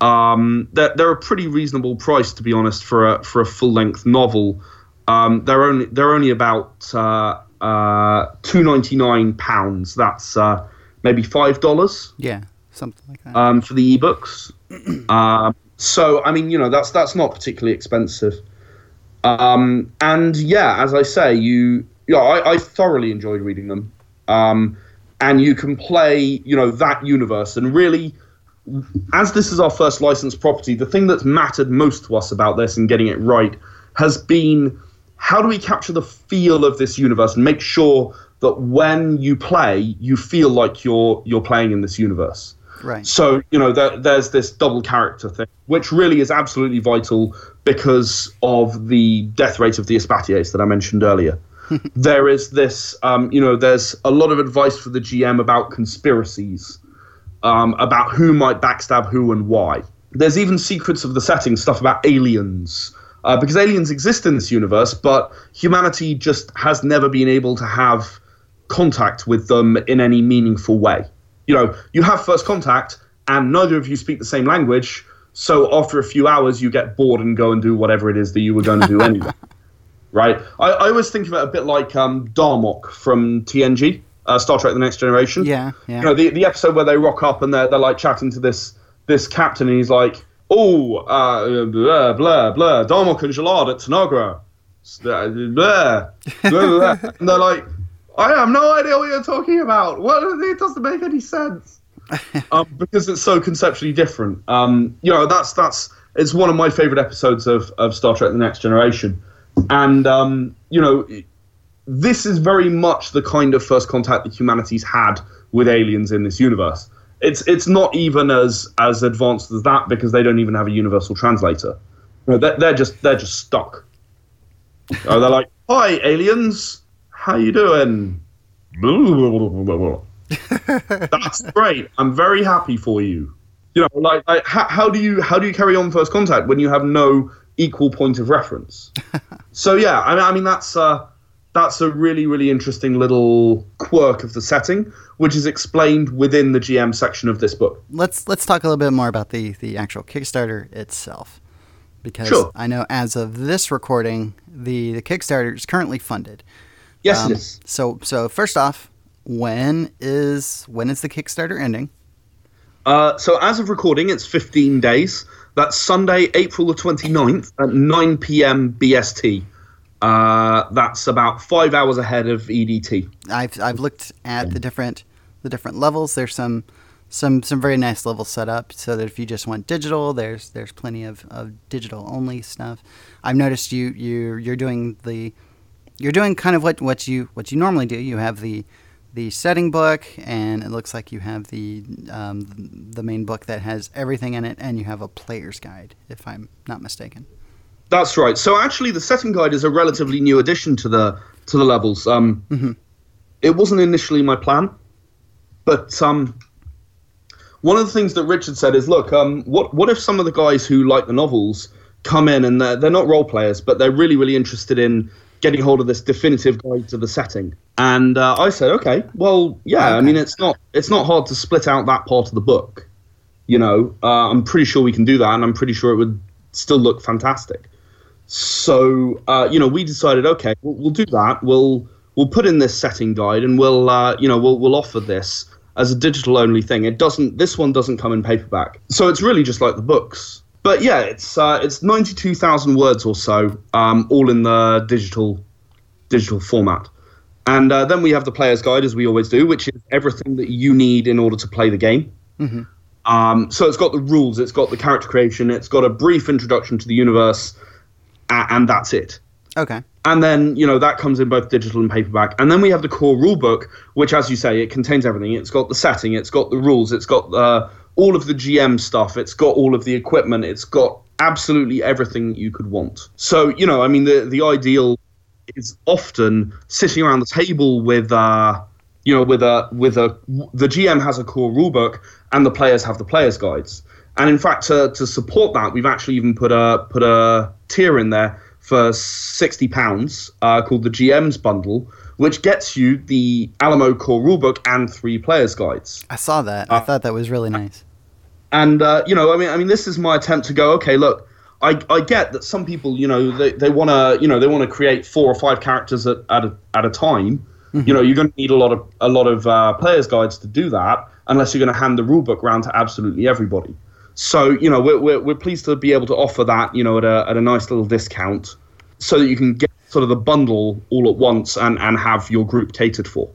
Um, they're, they're a pretty reasonable price, to be honest, for a for a full length novel. Um, they're only they're only about uh, uh, two ninety nine pounds. That's uh, maybe five dollars Yeah, something like that. um, for the ebooks. um, so I mean, you know, that's that's not particularly expensive. Um, and yeah, as I say, you, yeah, I, I thoroughly enjoyed reading them. Um, and you can play, you know, that universe. And really, as this is our first licensed property, the thing that's mattered most to us about this and getting it right has been how do we capture the feel of this universe and make sure that when you play, you feel like you're you're playing in this universe. Right. So you know there, there's this double character thing, which really is absolutely vital because of the death rate of the Espatiers that I mentioned earlier. there is this, um, you know, there's a lot of advice for the GM about conspiracies, um, about who might backstab who and why. There's even secrets of the setting, stuff about aliens, uh, because aliens exist in this universe, but humanity just has never been able to have contact with them in any meaningful way. You know, you have first contact, and neither of you speak the same language. So after a few hours, you get bored and go and do whatever it is that you were going to do anyway. Right? I, I always think of it a bit like um, Darmok from TNG, uh, Star Trek: The Next Generation. Yeah, yeah. You know, the, the episode where they rock up and they're, they're like chatting to this this captain, and he's like, "Oh, uh, blah blah blah, Darmok and Jalad at Tanagra." Blah, blah, blah, blah. and they're like, "I have no idea what you're talking about. What? It doesn't make any sense." um, because it's so conceptually different. Um, you know, that's that's it's one of my favorite episodes of, of Star Trek: The Next Generation, and um, you know, this is very much the kind of first contact that humanity's had with aliens in this universe. It's it's not even as as advanced as that because they don't even have a universal translator. You know, they're, they're just they're just stuck. Oh, they're like, "Hi, aliens, how you doing?" That's great. I'm very happy for you. You know, like, like how, how do you how do you carry on first contact when you have no equal point of reference? so yeah, I mean, I mean that's uh, that's a really really interesting little quirk of the setting, which is explained within the GM section of this book. let's let's talk a little bit more about the the actual Kickstarter itself, because Sure. I know as of this recording, the the Kickstarter is currently funded. Yes, Um, it is. So so first off, when is when is the Kickstarter ending? Uh, so as of recording, it's 15 days. That's Sunday, April the 29th at 9 p.m. BST. Uh, that's about five hours ahead of EDT. I've I've looked at the different the different levels. There's some some some very nice levels set up so that if you just want digital, there's there's plenty of, of digital only stuff. I've noticed you you you're doing the you're doing kind of what, what you what you normally do. You have the the setting book, and it looks like you have the um, the main book that has everything in it, and you have a player's guide, if I'm not mistaken. That's right. So actually, the setting guide is a relatively new addition to the to the levels. Um, It wasn't initially my plan, but um, one of the things that Richard said is, look, um, what what if some of the guys who like the novels come in and they're, they're not role players, but they're really really interested in getting hold of this definitive guide to the setting? And uh, I said, okay, well, yeah. I mean, it's not it's not hard to split out that part of the book. You know, uh, I'm pretty sure we can do that, and I'm pretty sure it would still look fantastic. So uh, you know, we decided, okay, we'll, we'll do that. We'll we'll put in this setting guide, and we'll uh, you know we'll we'll offer this as a digital only thing. It doesn't. This one doesn't come in paperback, so it's really just like the books. But yeah, it's uh, it's ninety two thousand words or so, um, all in the digital digital format. And uh, then we have the player's guide, as we always do, which is everything that you need in order to play the game. Um, so it's got the rules, it's got the character creation, it's got a brief introduction to the universe, and that's it. Okay. And then, you know, that comes in both digital and paperback. And then we have the core rulebook, which, as you say, it contains everything. It's got the setting, it's got the rules, it's got uh, all of the GM stuff, it's got all of the equipment, it's got absolutely everything you could want. So, you know, I mean, the, the ideal is often sitting around the table with, uh, you know, with a, with a, the GM has a core rulebook and the players have the players' guides. And in fact, to, to support that, we've actually even put a, put a tier in there for sixty pounds uh, called the GM's bundle, which gets you the Alamo core rulebook and three players guides. I saw that. I thought that was really nice. And uh, you know, I mean, I mean, this is my attempt to go. Okay, look, I, I get that some people, you know, they, they want to, you know, they want to create four or five characters at, at a at a time. You know, you're going to need a lot of a lot of uh, players guides to do that, unless you're going to hand the rulebook around to absolutely everybody. So you know, we're, we're we're pleased to be able to offer that, you know, at a at a nice little discount, so that you can get sort of the bundle all at once and and have your group catered for.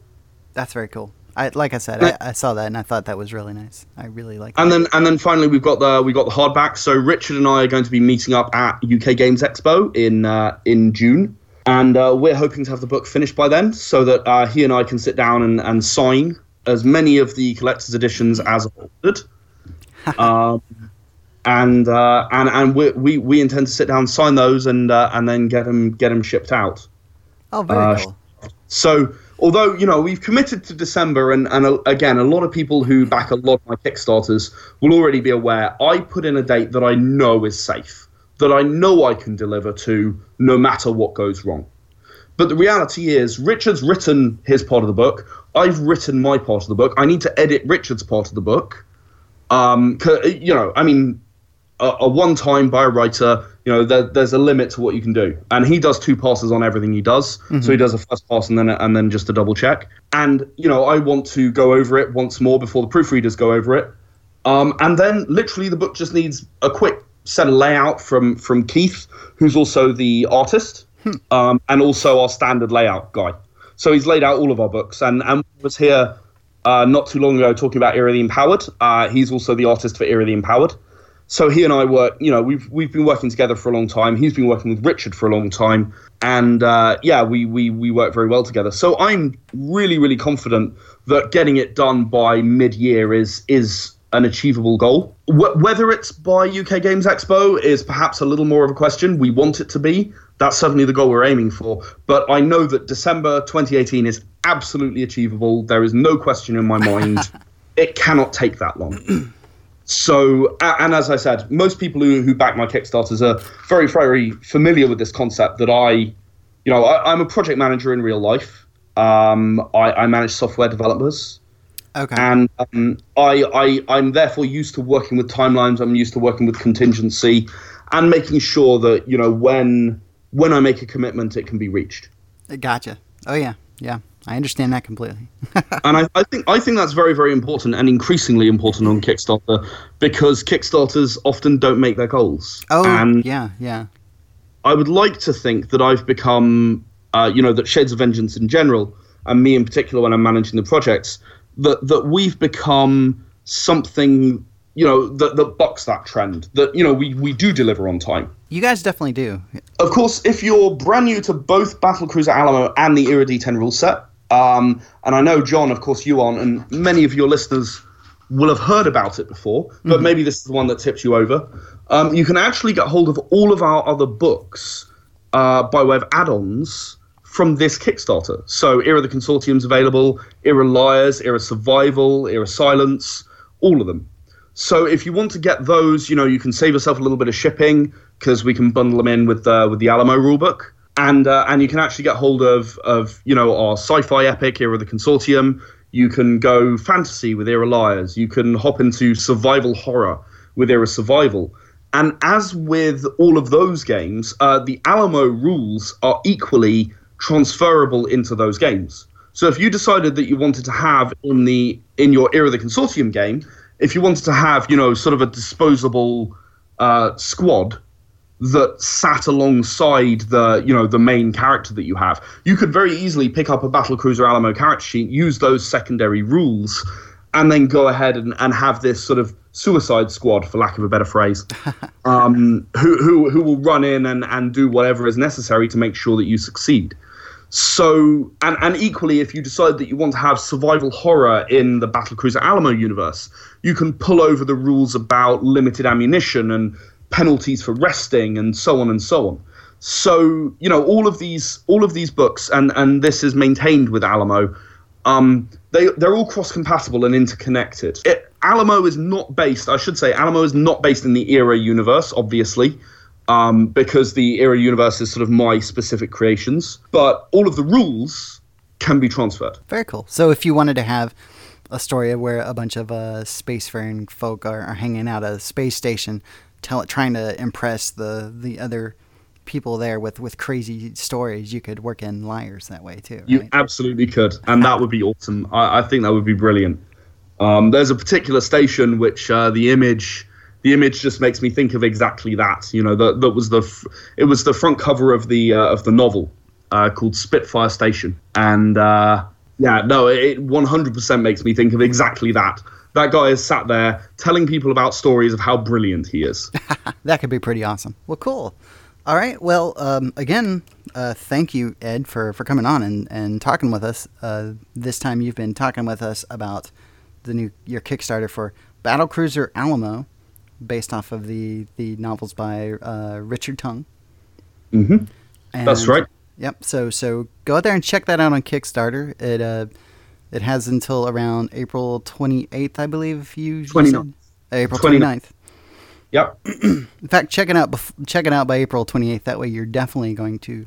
That's very cool. I like I said, I, I saw that and I thought that was really nice. I really like. And that. then and then finally we've got the we got the hardback. So Richard and I are going to be meeting up at UK Games Expo in uh, in June, and uh, we're hoping to have the book finished by then, so that uh, he and I can sit down and, and sign as many of the collector's editions as ordered. um, and uh, and and we, we we intend to sit down, sign those, and uh, and then get them get them shipped out. oh, very uh, cool. So, although you know we've committed to December, and and uh, again, a lot of people who back a lot of my Kickstarters will already be aware. I put in a date that I know is safe, that I know I can deliver to, no matter what goes wrong. But the reality is, Richard's written his part of the book. I've written my part of the book. I need to edit Richard's part of the book. Um, you know, I mean, a, a one time by a writer, you know, there, there's a limit to what you can do. And he does two passes on everything he does. So he does a first pass and then and then just a double check. And you know, I want to go over it once more before the proofreaders go over it. Um, and then literally the book just needs a quick set of layout from from Keith, who's also the artist, um, and also our standard layout guy. So he's laid out all of our books, and and was here uh, not too long ago talking about the Empowered. Uh, he's also the artist for the Empowered. So he and I work, you know, we've we've been working together for a long time. He's been working with Richard for a long time, and uh, yeah, we we we work very well together. So I'm really really confident that getting it done by mid year is is an achievable goal. Wh- whether it's by UK Games Expo is perhaps a little more of a question. We want it to be. That's certainly the goal we're aiming for. But I know that December 2018 is absolutely achievable. There is no question in my mind. it cannot take that long. So, and as I said, most people who, who back my Kickstarters are very, very familiar with this concept that I, you know, I, I'm a project manager in real life. Um, I, I manage software developers. Okay. And um, I, I, I'm therefore used to working with timelines. I'm used to working with contingency, and making sure that you know when when I make a commitment, it can be reached. Gotcha. Oh yeah, yeah. I understand that completely. and I, I think I think that's very very important and increasingly important on Kickstarter because Kickstarters often don't make their goals. Oh and yeah, yeah. I would like to think that I've become, uh, you know, that Shades of Vengeance in general, and me in particular when I'm managing the projects, that that we've become something, you know, that that bucks that trend. That you know we we do deliver on time. You guys definitely do. Of course, if you're brand new to both Battlecruiser Alamo and the Era D10 rule set, um, and I know John, of course, you on, and many of your listeners will have heard about it before, but maybe this is the one that tips you over. Um, you can actually get hold of all of our other books uh, by way of add-ons from this Kickstarter. So, Era the Consortium's available, Era Lyres, Era Survival, Era Silence, all of them. So if you want to get those, you know, you can save yourself a little bit of shipping because we can bundle them in with uh, with the Alamo rulebook, and uh, and you can actually get hold of of you know our sci-fi epic Era of the Consortium. You can go fantasy with Era Lyres. You can hop into survival horror with Era Survival. And as with all of those games, uh, the Alamo rules are equally transferable into those games. So if you decided that you wanted to have in the in your Era of the Consortium game, if you wanted to have you know sort of a disposable uh, squad that sat alongside the you know the main character that you have, you could very easily pick up a Battlecruiser Alamo character sheet, use those secondary rules, and then go ahead and, and have this sort of suicide squad, for lack of a better phrase, um, who, who who will run in and, and do whatever is necessary to make sure that you succeed. So, and, and equally, if you decide that you want to have survival horror in the Battlecruiser Alamo universe, you can pull over the rules about limited ammunition and penalties for resting and so on and so on. So, you know, all of these all of these books, and and this is maintained with Alamo. Um, they they're all cross compatible and interconnected. It, Alamo is not based. I should say Alamo is not based in the Era universe, obviously um, because the Era universe is sort of my specific creations. But all of the rules can be transferred. Very cool. So if you wanted to have a story where a bunch of uh, spacefaring folk are, are hanging out at a space station, tell, trying to impress the the other people there with, with crazy stories, you could work in liars that way too. You absolutely could, and that would be awesome. I, I think that would be brilliant. Um, there's a particular station which uh, the image the image just makes me think of exactly that. You know, that that was the f- it was the front cover of the uh, of the novel uh, called Spitfire Station, and uh, yeah, no, it 100% makes me think of exactly that. That guy is sat there telling people about stories of how brilliant he is. that could be pretty awesome. Well, cool. All right. Well, um, again, uh, thank you, Ed, for, for coming on and, and talking with us. Uh, this time you've been talking with us about the new your Kickstarter for Battlecruiser Alamo, based off of the, the novels by uh, Richard Tongue. hmm That's right. Yep. So so go out there and check that out on Kickstarter. It uh it has until around April 28th, I believe you you 29th. said? April 29th. 29th. Yep. In fact, check it out bef- check it out by April 28th. That way you're definitely going to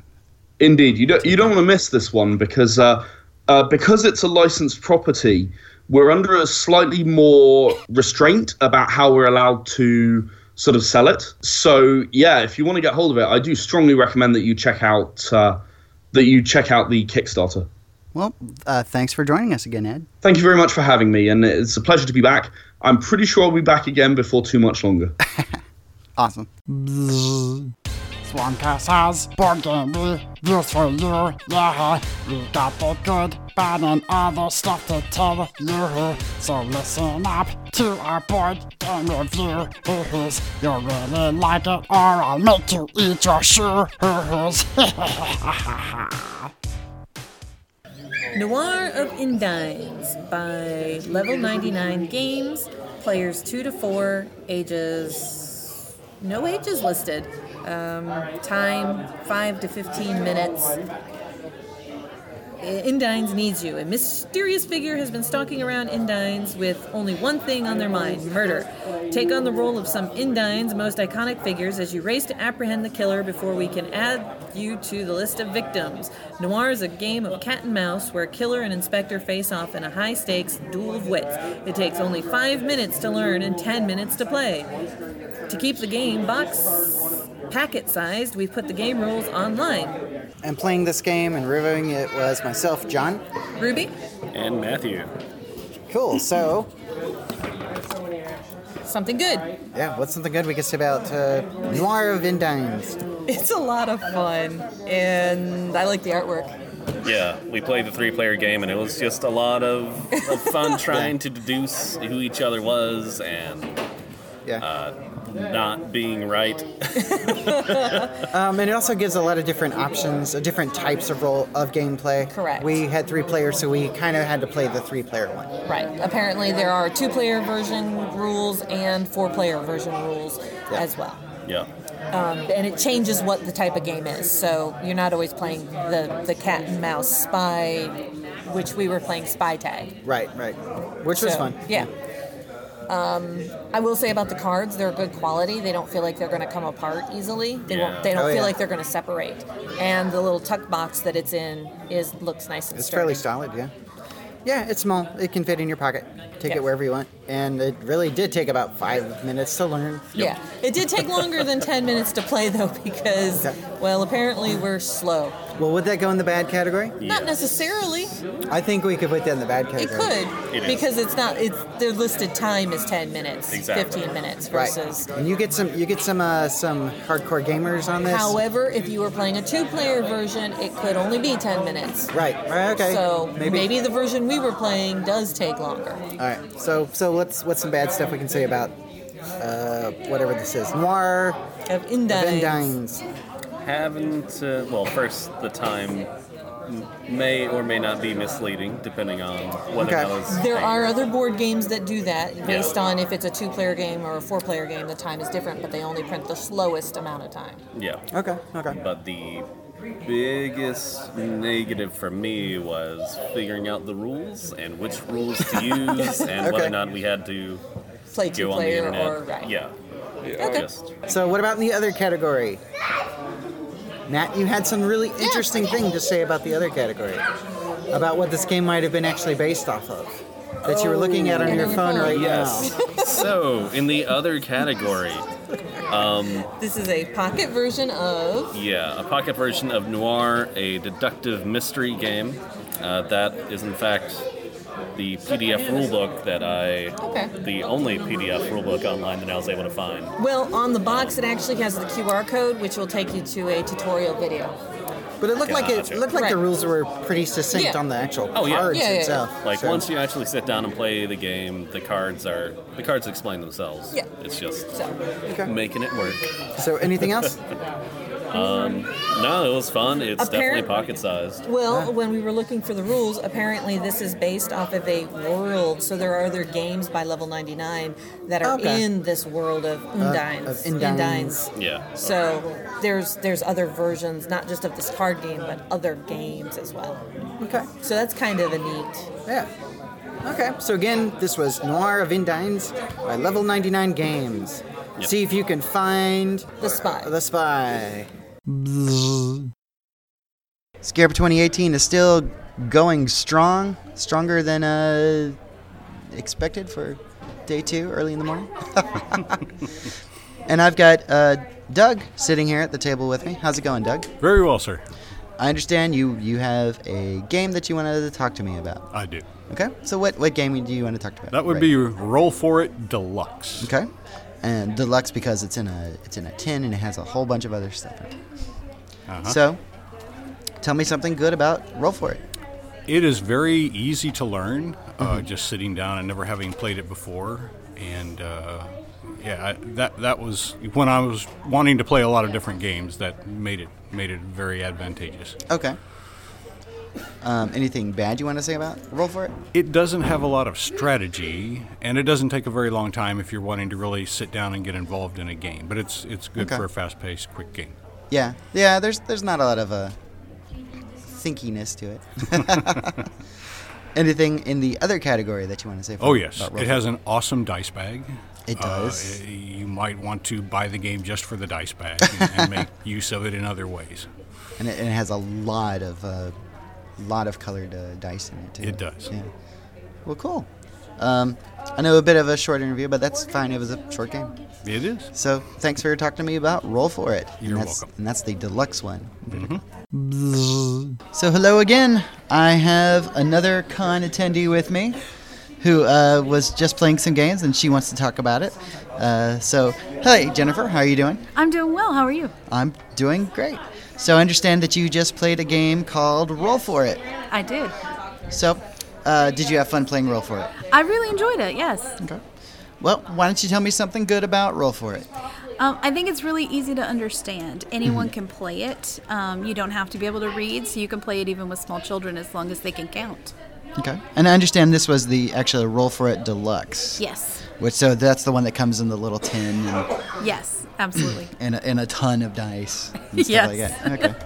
Indeed, you don't you don't want to miss this one because uh, uh, because it's a licensed property. We're under a slightly more restraint about how we're allowed to sort of sell it. So yeah, if you want to get hold of it, I do strongly recommend that you check out uh, that you check out the Kickstarter. Well, uh, thanks for joining us again, Ed. Thank you very much for having me, and it's a pleasure to be back. I'm pretty sure I'll be back again before too much longer. Awesome. Swarmcast has board game reviews for you. Yeah, we got the good, bad, and other stuff to tell you. So listen up to our board game review. You'll really like it, or I'll make you eat your shoes. Noir of Indines by Level 99 Games, players 2 to 4, ages. No ages listed. Um, time 5 to 15 minutes. Uh, Indines needs you. A mysterious figure has been stalking around Indines with only one thing on their mind murder. Take on the role of some Indines' most iconic figures as you race to apprehend the killer before we can add you to the list of victims. Noir is a game of cat and mouse where killer and inspector face off in a high stakes duel of wits. It takes only five minutes to learn and 10 minutes to play. To keep the game box packet sized, we've put the game rules online. And playing this game and reviewing it was myself, John. Ruby? And Matthew. Cool. So, Something good. yeah, what's something good we can say about uh, Noir of Indines? It's a lot of fun, and I like the artwork. Yeah, we played the three-player game, and it was just a lot of, of fun trying to deduce who each other was and yeah. uh, not being right. Um, and it also gives a lot of different options, uh, different types of role of gameplay. Correct. We had three players, so we kind of had to play the three-player one. Right. Apparently, there are two player version rules and four player version rules as well. yeah. Um, and it changes what the type of game is. So you're not always playing the, the cat and mouse spy, which we were playing spy tag. Right, right. Which was fun. Yeah. Um, I will say about the cards, they're good quality. They don't feel like they're going to come apart easily. They Yeah. won't. They don't Oh, feel yeah. like they're going to separate. And the little tuck box that it's in is looks nice and It's sturdy. fairly solid, yeah. Yeah, it's small. It can fit in your pocket. Take Yeah. it wherever you want. And it really did take about five minutes to learn. Yeah, it did take longer than 10 minutes to play though because, well, apparently we're slow. Well, would that go in the bad category? Not necessarily. I think we could put that in the bad category. It category. could It is. because it's not. It's their listed time is 10 minutes, Exactly. 15 minutes Right. versus. And you get some you get some uh, some hardcore gamers on this. However, if you were playing a two-player version, it could only be 10 minutes. Right. Right. Okay. So Maybe- maybe. the version we were playing does take longer. All right. So so what's what's some bad stuff we can say about uh, whatever this is? Noir of Indines. Having to, well, first, the time may or may not be misleading, depending on whether Okay. those. There are other board games that do that based Yeah. on if it's a two-player game or a four-player game. The time is different, but they only print the slowest amount of time. Yeah. Okay. Okay. But the biggest negative for me was figuring out the rules and which rules to use and whether or not we had to Play go on the two-player internet. or- right. Yeah. Okay. Just- So what about in the other category? Matt, you had some really interesting thing to say about the other category, about what this game might have been actually based off of, that you were looking at on your oh. phone right yes. so, in the other category, um, This is a pocket version of. Yeah, a pocket version of Noir, a deductive mystery game. Uh, that is, in fact, the PDF rulebook that I. Okay. The only PDF rulebook online that I was able to find. Well, on the box, it actually has the QR code, which will take you to a tutorial video. But it looked like it looked like the rules were pretty succinct Yeah. on the actual Oh yeah, cards itself. Like So- once you actually sit down and play the game, the cards are the cards explain themselves. Yeah. It's just So. making it work. So anything else? Um, no, it was fun. It's definitely pocket sized. Well, when we were looking for the rules, apparently this is based off of a world. So there are other games by level 99 that are Okay. in this world of Indines. Uh, of Indines. Yeah. So there's there's other versions, not just of this card game, but other games as well. Okay. So that's kind of a neat. Yeah. Okay. So again, this was Noir of Indines by Level 99 Games. Yep. See if you can find the spy. The spy. Scarab 2018 is still going strong, stronger than uh, expected for day two, early in the morning. and I've got uh, Doug sitting here at the table with me. How's it going, Doug? Very well, sir. I understand you you have a game that you wanted to talk to me about. I do. Okay. So what what game do you want to talk about? That would Right. be Roll for It Deluxe. Okay. And deluxe because it's in a it's in a tin and it has a whole bunch of other stuff in it. Uh-huh. So, tell me something good about Roll for It. It is very easy to learn, uh, Mhm. just sitting down and never having played it before. And uh, yeah, I, that that was when I was wanting to play a lot of different games. That made it made it very advantageous. Okay. Um, anything bad you want to say about Roll for It? It doesn't have a lot of strategy, and it doesn't take a very long time if you're wanting to really sit down and get involved in a game. But it's it's good Okay. for a fast-paced, quick game. Yeah, yeah. There's there's not a lot of uh, thinkiness to it. Anything in the other category that you want to say? For Oh yes, about Roll it for has an awesome dice bag. It Uh, does. you might want to buy the game just for the dice bag and, and make use of it in other ways. and it, and it has a lot of uh, lot of colored uh, dice in it too. It does. Yeah. Well, cool. Um, I know a bit of a short interview, but that's fine. It was a short game. It is. So thanks for talking to me about Roll for It. You're and that's, welcome. And that's the deluxe one. Mm-hmm. So hello again. I have another con attendee with me, who uh, was just playing some games, and she wants to talk about it. Uh, so, hey Jennifer, how are you doing? I'm doing well. How are you? I'm doing great. So I understand that you just played a game called Roll for It. I did. So, uh, did you have fun playing Roll for It? I really enjoyed it. Yes. Okay. Well, why don't you tell me something good about Roll for It? Um, I think it's really easy to understand. Anyone Mhm. can play it. Um, you don't have to be able to read, so you can play it even with small children as long as they can count. Okay. And I understand this was the actual Roll for It Deluxe. Yes. Which so that's the one that comes in the little tin and Yes, absolutely. and a, and a ton of dice and stuff like that. Okay.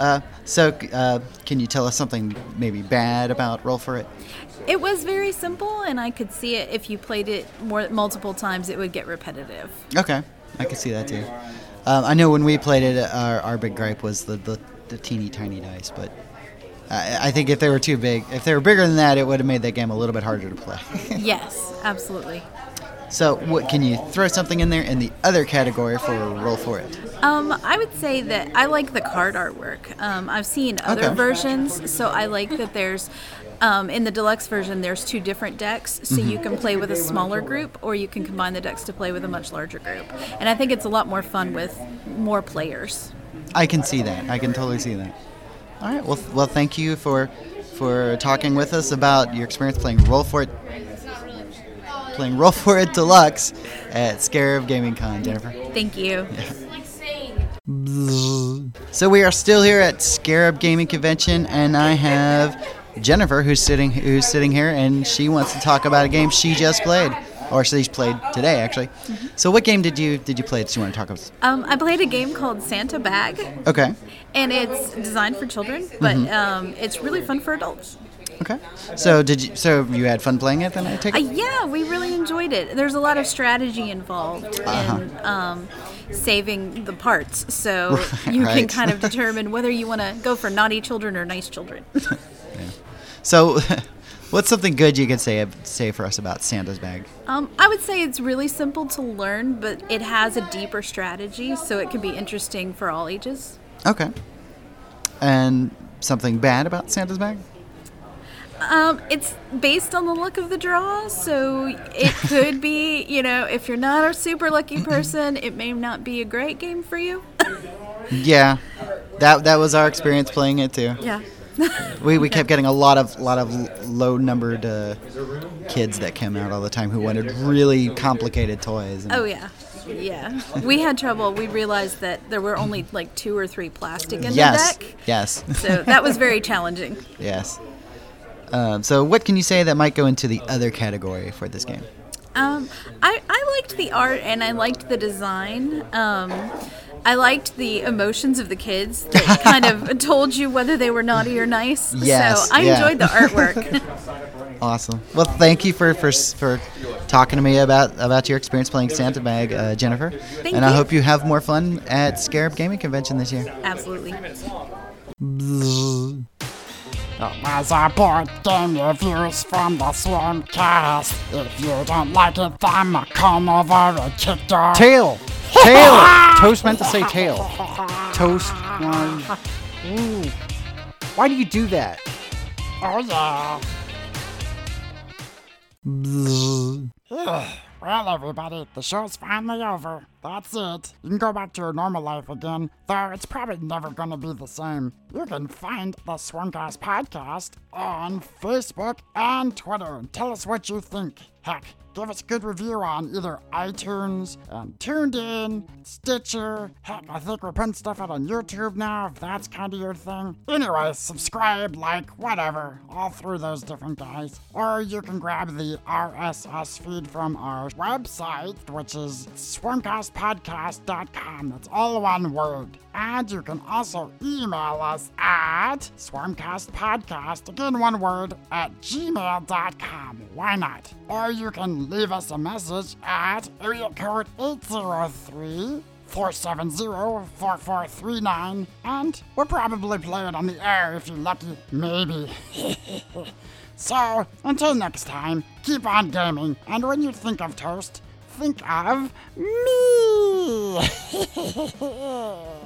Uh, so, uh, can you tell us something maybe bad about Roll for It? It was very simple, and I could see it if you played it more multiple times, it would get repetitive. Okay, I can see that too. Um, I know when we played it, our, our big gripe was the, the, the teeny tiny dice, but I, I think if they were too big, if they were bigger than that, it would have made that game a little bit harder to play. yes, absolutely. So, what can you throw something in there in the other category for roll for it? Um, I would say that I like the card artwork. Um, I've seen other Okay. versions, so I like that there's. Um, in the deluxe version, there's two different decks, so you Mhm. can play with a smaller group, or you can combine the decks to play with a much larger group. And I think it's a lot more fun with more players. I can see that. I can totally see that. All right. Well, well, thank you for for talking with us about your experience playing Roll for It, playing Roll for It Deluxe at Scarab Gaming Con, Jennifer. Thank you. So we are still here at Scarab Gaming Convention, and I have Jennifer, who's sitting who's sitting here, and she wants to talk about a game she just played, or she's played today, actually. So, what game did you did you play that you want to talk about? Um, I played a game called Santa Bag, Okay. and it's designed for children, but Mhm. um, it's really fun for adults. Okay. So did you? So you had fun playing it? Then I take Uh, it. yeah, we really enjoyed it. There's a lot of strategy involved Uh-huh. in um, saving the parts, so you can Right. kind of determine whether you want to go for naughty children or nice children. So, what's something good you could say say for us about Santa's bag? Um, I would say it's really simple to learn, but it has a deeper strategy, so it can be interesting for all ages. Okay. And something bad about Santa's bag? Um, it's based on the look of the draw, so it could be, you know, if you're not a super lucky person, it may not be a great game for you. Yeah. That that was our experience playing it too. Yeah. We, we kept getting a lot of lot of low numbered uh, kids that came out all the time who wanted really complicated toys. and- Oh yeah, yeah. We had trouble. We realized that there were only like two or three plastic in yes. the deck, Yes. so that was very challenging. yes. Um, so what can you say that might go into the other category for this game? Um, I I liked the art and I liked the design. Um, I liked the emotions of the kids that kind of told you whether they were naughty or nice. Yes, so I yeah. enjoyed the artwork. Awesome. Well, thank you for for, for talking to me about about your experience playing Santa Bag, uh, Jennifer. Thank and I hope you have more fun at Scarab Gaming Convention this year. Absolutely. Are board game reviews from the Swarmcast. If you don't like it, then come over and kick your Tail! Tail! Toast meant to say tail. Toast. um, ooh. Why do you do that? Oh yeah. Well, everybody, the show's finally over. That's it. You can go back to your normal life again, though it's probably never gonna be the same. You can find the Swarmcast podcast on Facebook and Twitter and tell us what you think. Heck, give us a good review on either iTunes and TuneIn, Stitcher. Heck, I think we're putting stuff out on YouTube now, if that's kind of your thing. Anyway, subscribe, like, whatever, all through those different guys. Or you can grab the RSS feed from our website, which is swarmcastpodcast.com. That's all one word. And you can also email us at swarmcastpodcast, again one word, at gmail.com. Why not? Or you can leave us a message at area code 803 470-4439 and we'll probably play it on the air if you're lucky, maybe. so, until next time, keep on gaming, and when you think of Toast, think of me!